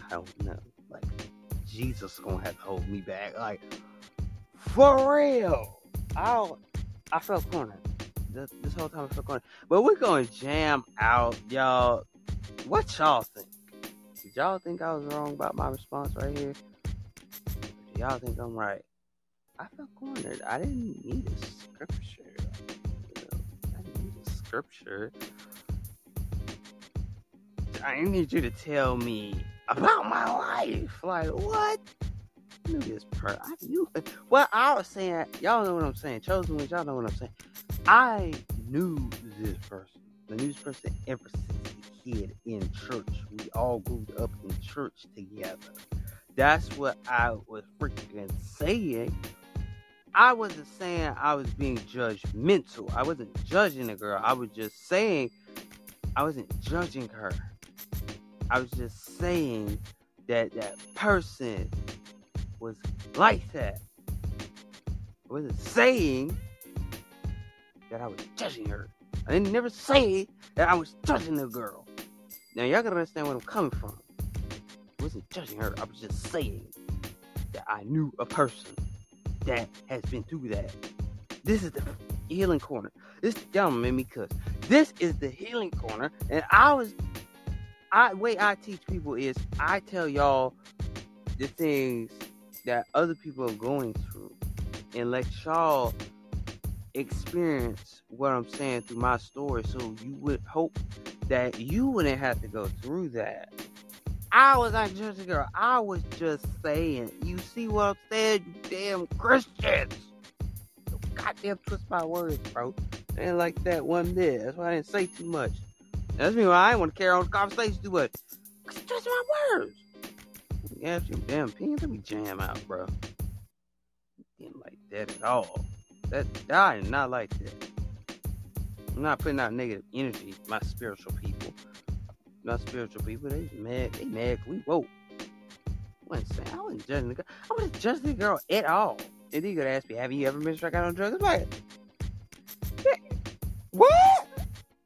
I don't know. Like, Jesus is gonna have to hold me back. Like, for real. I I felt cornered. This, this whole time I felt cornered. But we're gonna jam out, y'all. What y'all think? Y'all think I was wrong about my response right here? Y'all think I'm right? I felt cornered. I didn't need a scripture. You know, I didn't need a scripture. I didn't need you to tell me about my life. Like what? Knew this per. I knew. Well, I was saying, y'all know what I'm saying. Chosen ones, y'all know what I'm saying. I knew this person. The news person ever since kid in church. We all grew up in church together. That's what I was freaking saying. I wasn't saying I was being judgmental. I wasn't judging the girl. I was just saying I wasn't judging her. I was just saying that that person was like that. I wasn't saying that I was judging her. I didn't never say that I was judging the girl. Now y'all gotta understand where I'm coming from. I wasn't judging her. I was just saying that I knew a person that has been through that. This is the healing corner. This y'all made me cuss. This is the healing corner, and I was, I way I teach people is I tell y'all the things that other people are going through, and let y'all experience what I'm saying through my story, so you would hope that you wouldn't have to go through that. I was not just a girl. I was just saying. You see what I'm saying? You damn Christians. Goddamn twist my words, bro. ain't like that one bit. That's why I didn't say too much. That's me why I didn't want to carry on the conversation too much. Twist my words. Yeah, you damn opinions. Let me jam out, bro. Didn't like that at all. That I did not like that. I'm not putting out negative energy. My spiritual people, my spiritual people, they mad. They mad. We woke. I wasn't saying I wasn't judging the girl. I wasn't judging the girl at all. And you gonna ask me, have you ever been struck out on drugs? I'm like, what?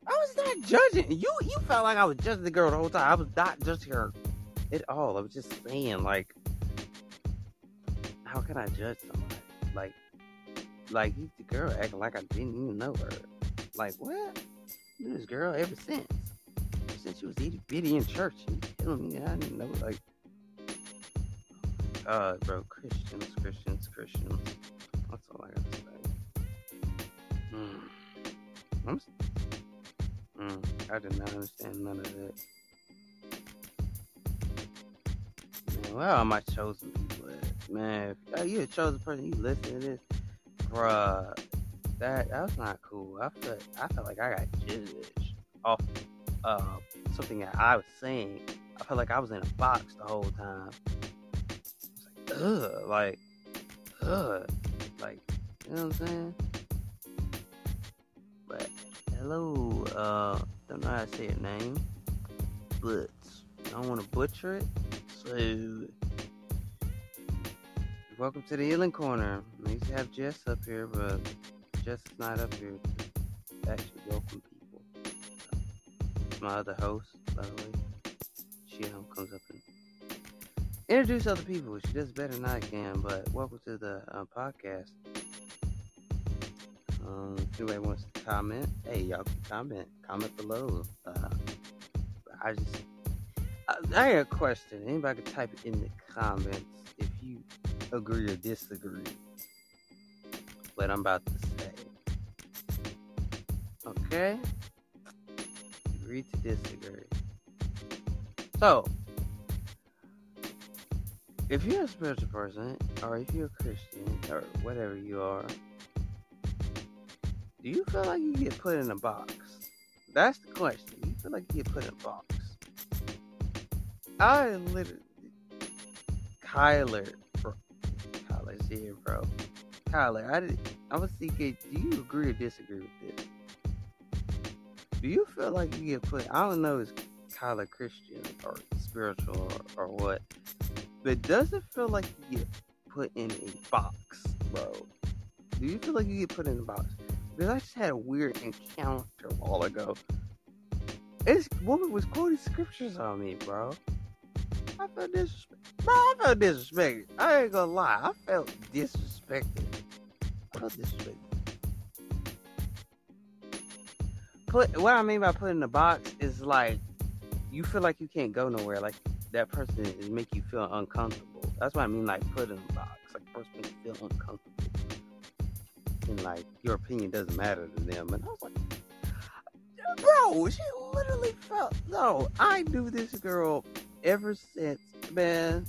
I was not judging you. You felt like I was judging the girl the whole time. I was not judging her at all. I was just saying, like, how can I judge someone? Like, like the girl acting like I didn't even know her. Like, what? This girl ever since. Since she was itty bitty in church. Was telling me I didn't know, like, God, bro. Christians, Christians, Christians. That's all I gotta say. Hmm. I'm. Hmm. I did not understand none of that. Man, where are my chosen people at? Man, if uh, you a chosen person, you listen to this, bruh. That was not cool. I felt I feel like I got judged off uh something that I was saying. I felt like I was in a box the whole time. Like, ugh, like, ugh, like, you know what I'm saying? But hello, uh, don't know how to say your name, but I don't want to butcher it. So, welcome to the Healing Corner. I used to have Jess up here, but Is not up here to actually welcome people. My other host, by the way. She um, comes up and introduce other people. She does better than I can, but welcome to the uh, podcast. Um, if anybody wants to comment, hey, y'all can comment. Comment below. Uh, I just, I, I got a question. Anybody can type it in the comments if you agree or disagree. What I'm about to. Okay? Agree to disagree. So, if you're a spiritual person, or if you're a Christian, or whatever you are, do you feel like you get put in a box? That's the question. You feel like you get put in a box? I literally, Kyler, bro, Kyler's here, bro. Kyler, I did, I was thinking, do you agree or disagree with this? Do you feel like you get put? I don't know, is Kyler Christian or spiritual or, or what? But does it feel like you get put in a box, bro? Do you feel like you get put in a box? Because I just had a weird encounter a while ago. This woman was quoting scriptures on me, bro. I felt disrespected. Bro, I felt disrespected. I ain't gonna lie. I felt disrespected. I felt disrespected. Put what I mean by put in the box is like you feel like you can't go nowhere. Like that person is make you feel uncomfortable. That's what I mean, like put in a box. Like person make you feel uncomfortable. And like your opinion doesn't matter to them. And I was like, bro, she literally felt no. I knew this girl ever since, man.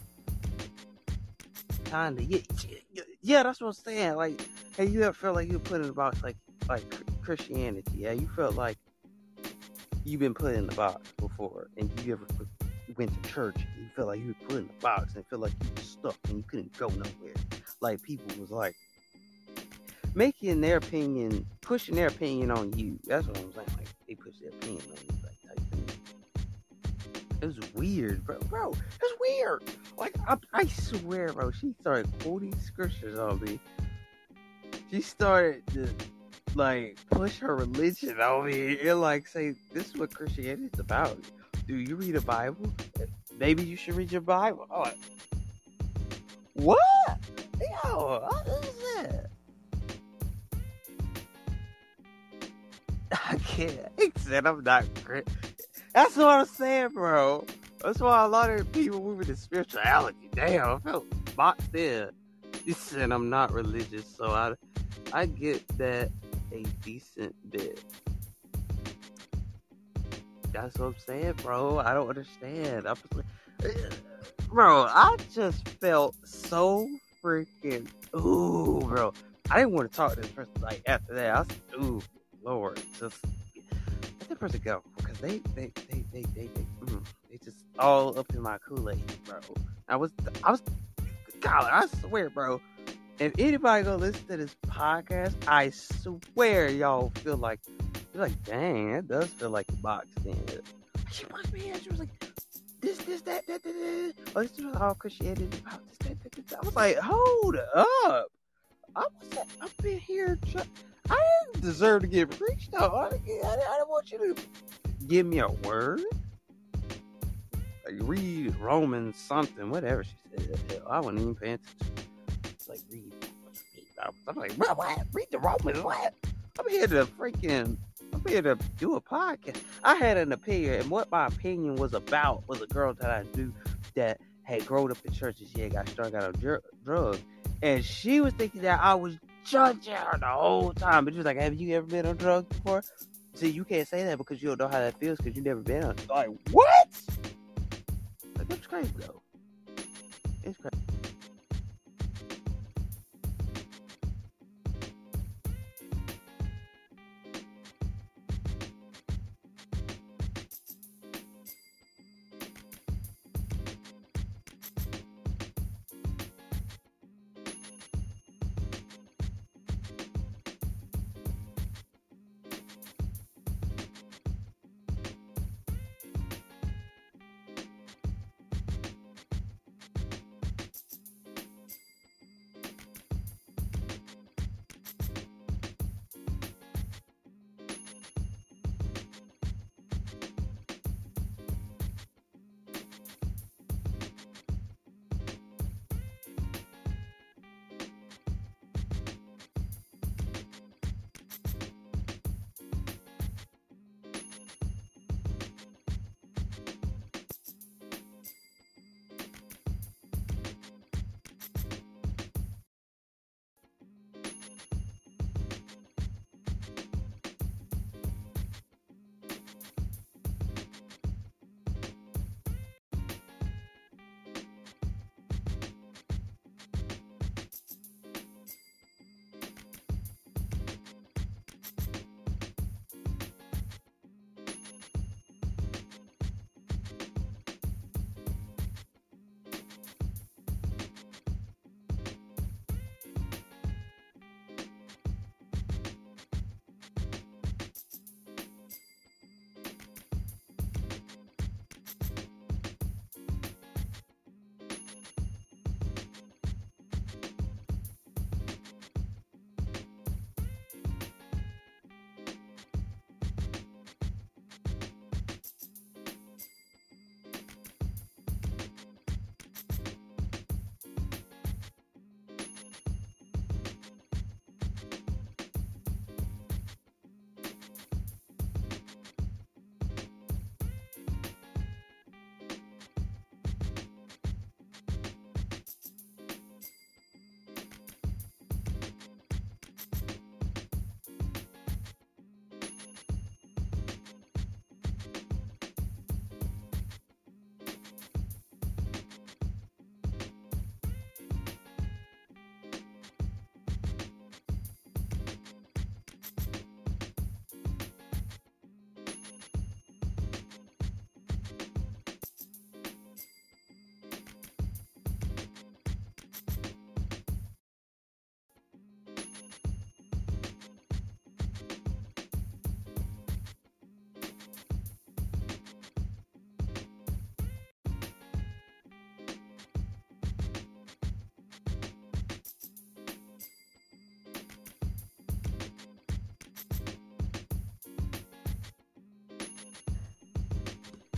Kinda, yeah, yeah, yeah, that's what I'm saying. Like, hey, you ever felt like you put in a box, like, like Christianity? Yeah, you felt like you've been put in the box before, and you ever went to church and you felt like you were put in the box and felt like you were stuck and you couldn't go nowhere. Like people was like making their opinion, pushing their opinion on you. That's what I'm saying. Like they push their opinion on you, like type thing. It was weird, bro. Bro, it was weird. Like I, I swear, bro. She started quoting scriptures on me. She started to like push her religion on me and like say this is what Christianity is about. Do you read a Bible? Maybe you should read your Bible. Oh, like, what? Yo, what is that? I can't. Said I'm not. That's what I'm saying, bro. That's why a lot of people move into spirituality. Damn, I felt boxed in. He said I'm not religious, so I, I get that a decent bit. That's what I'm saying, bro. I don't understand. I was like, bro, I just felt so freaking ooh, bro. I didn't want to talk to this person like after that. I was ooh, Lord, just let that person go because they they they they they they, mm, they just all up in my Kool Aid, bro. I was I was, God, I swear, bro. If anybody go listen to this podcast, I swear y'all feel like you're like, dang, that does feel like a box in. She must be here. She was like, this, this, that, that, that, that. Oh, this is all Christianity about this, that, that, that, that. I was like, hold up. I was up in here. Try- I didn't deserve to get preached on. I, didn't- I didn't want you to give me a word. Like read Romans something, whatever she said. I wasn't even paying attention. It's like read. I'm like, what? Read the Romans? What? I'm here to freaking. I'm here to do a podcast. I had an opinion, and what my opinion was about was a girl that I knew that had grown up in church and she had got struck out of dr- drugs, and she was thinking that I was judging her the whole time. But she was like, "Have you ever been on drugs before?" See, you can't say that because you don't know how that feels because you never been on. Like what? Like that's crazy though. It's crazy.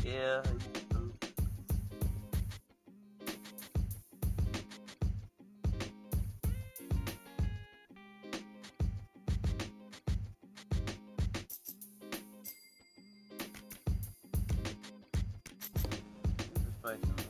Yeah. This is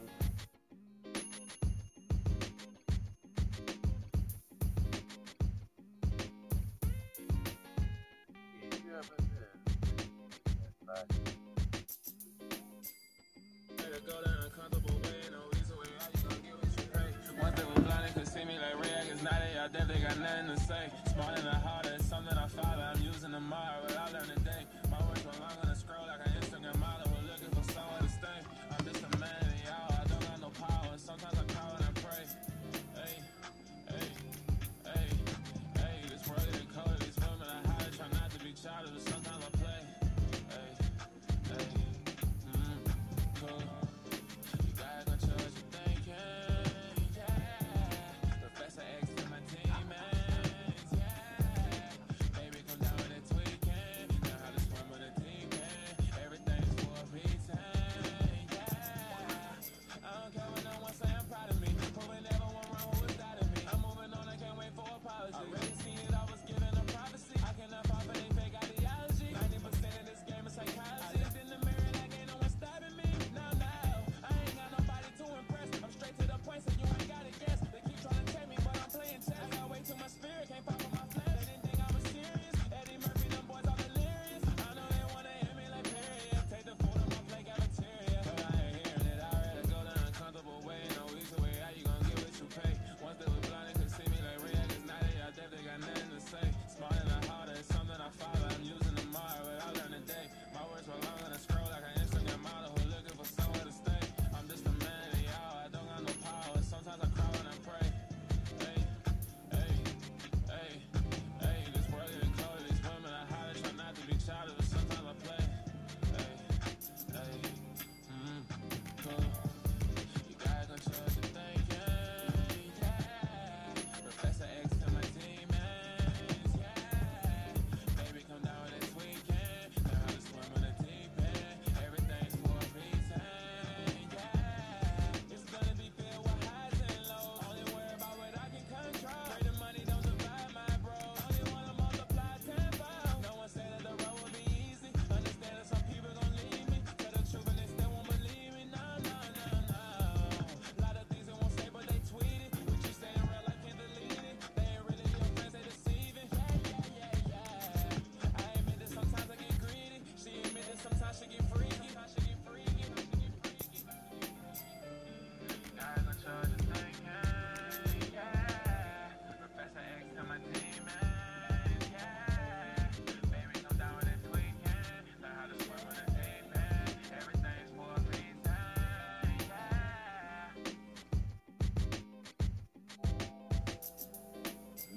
see me like now they out there, they got nothing to say. Smart and hard, it's something I follow. I'm using tomorrow, but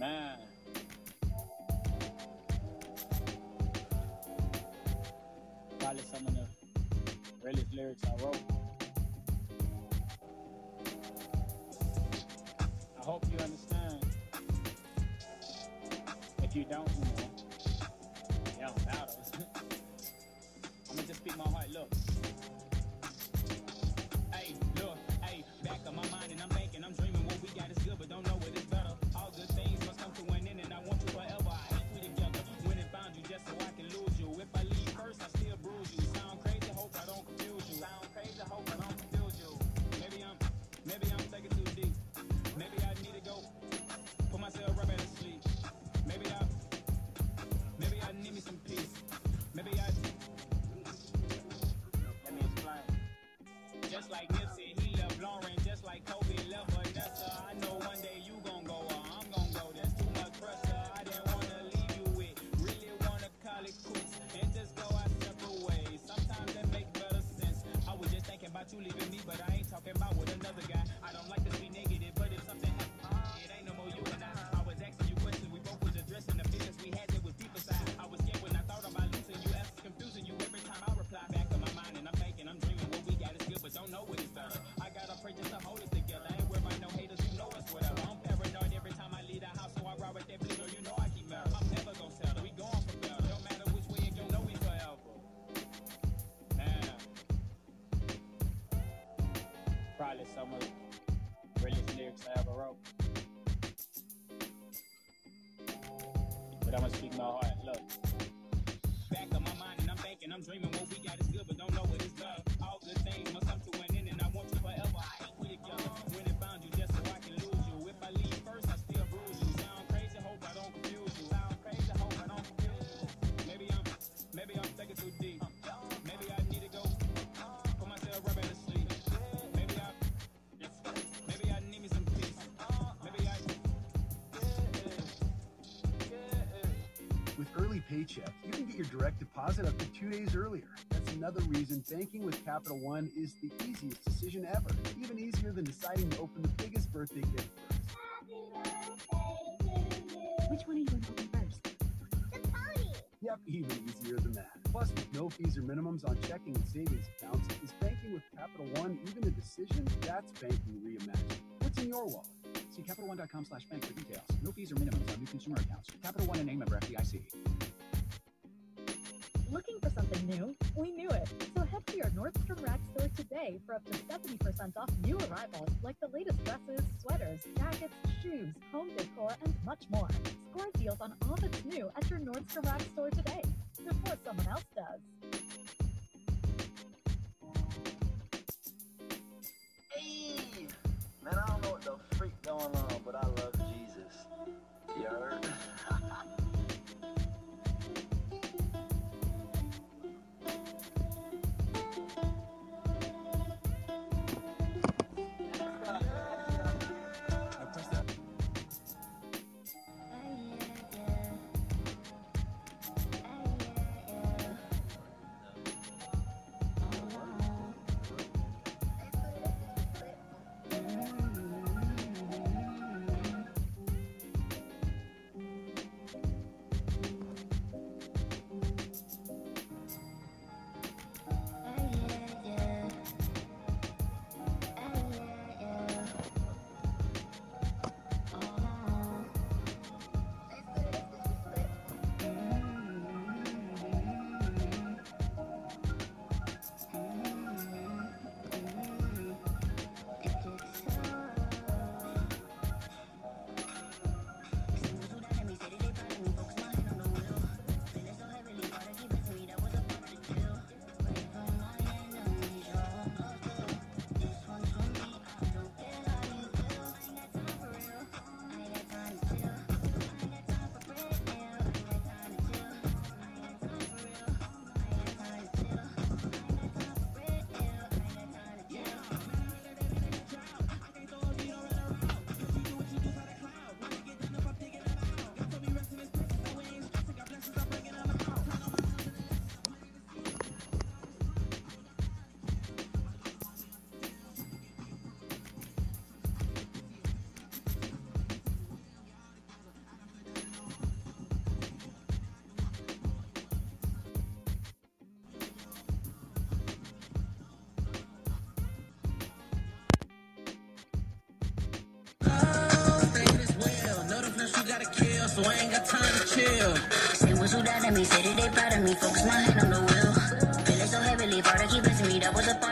Amen. Probably some of the earliest lyrics I wrote. I hope you understand. If you don't, you know, yeah, without. I'm gonna just speak my heart. Look. Hey, look, hey, back of my mind, and I'm thinking, I'm dreaming. Just so some of the realest lyrics I ever wrote. But I'ma speak my heart. With Paycheck, you can get your direct deposit up to two days earlier. That's another reason banking with Capital One is the easiest decision ever. Even easier than deciding to open the biggest birthday gift first. Which one are you going to open first? Yep, even easier than that. Plus, with no fees or minimums on checking and savings accounts, is banking with Capital One even a decision? That's banking reimagined. What's in your wallet? See CapitalOne.com slash bank for details. No fees or minimums on new consumer accounts. Capital One N.A. member FDIC. Looking for something new? We knew it. So head to your Nordstrom Rack store today for up to 70% off new arrivals like the latest dresses, sweaters, jackets, shoes, home decor, and much more. Score deals on all that's new at your Nordstrom Rack store today before someone else does. Hey! Man, I don't know what the freak going on, but I love Jesus. You heard? ones who died at me, say they proud of me, focus my head on the wheel. Feeling so heavily, part keep pressing me, That doubles up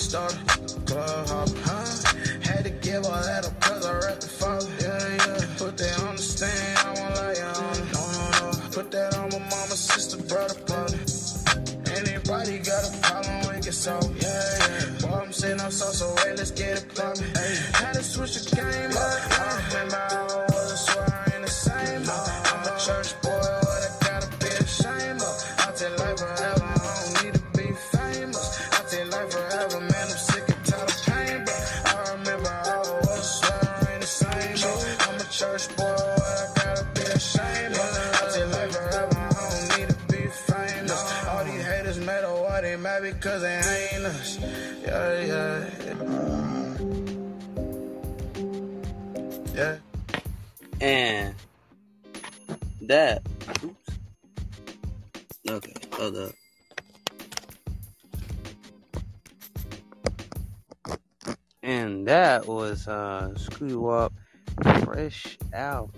started. Club hop high. Had to give all that up cause I rap the father. Yeah, yeah. Put that on the stand, I won't lie, you No, no, no. Put that on my mama, sister, brother, brother. Anybody got a problem, we can solve. Yeah, yeah. Boy, I'm saying I'm so, so hey, let's get it poppin'. Hey, had to switch the game up. I remember Screw Up Fresh Out.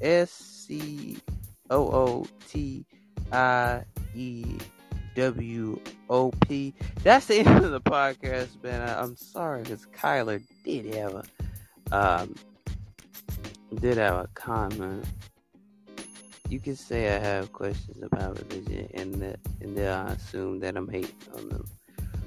S C O O T I E W O P. That's the end of the podcast, man. I, am sorry because Kyler did have a um, did have a comment. You can say I have questions about religion, and that and then I assume that I'm hating on them.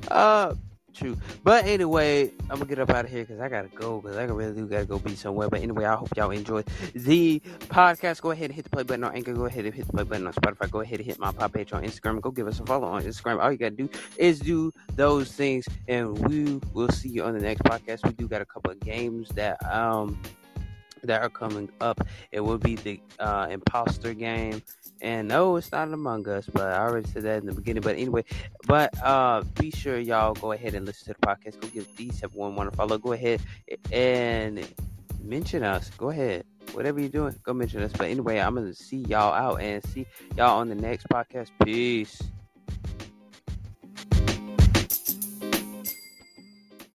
Uh, true. But anyway, I'm gonna get up out of here because I gotta go because I really do gotta go be somewhere. But anyway, I hope y'all enjoyed the podcast. Go ahead and hit the play button on Anchor. Go ahead and hit the play button on Spotify. Go ahead and hit my pop page on Instagram. Go give us a follow on Instagram. All you gotta do is do those things, and we will see you on the next podcast. We do got a couple of games that um that are coming up. It will be the uh, imposter game. And no, it's not Among Us, but I already said that in the beginning. But anyway, but uh, be sure y'all go ahead and listen to the podcast. Go give these everyone want to follow. Go ahead and mention us. Go ahead. Whatever you're doing, go mention us. But anyway, I'm gonna see y'all out and see y'all on the next podcast. Peace.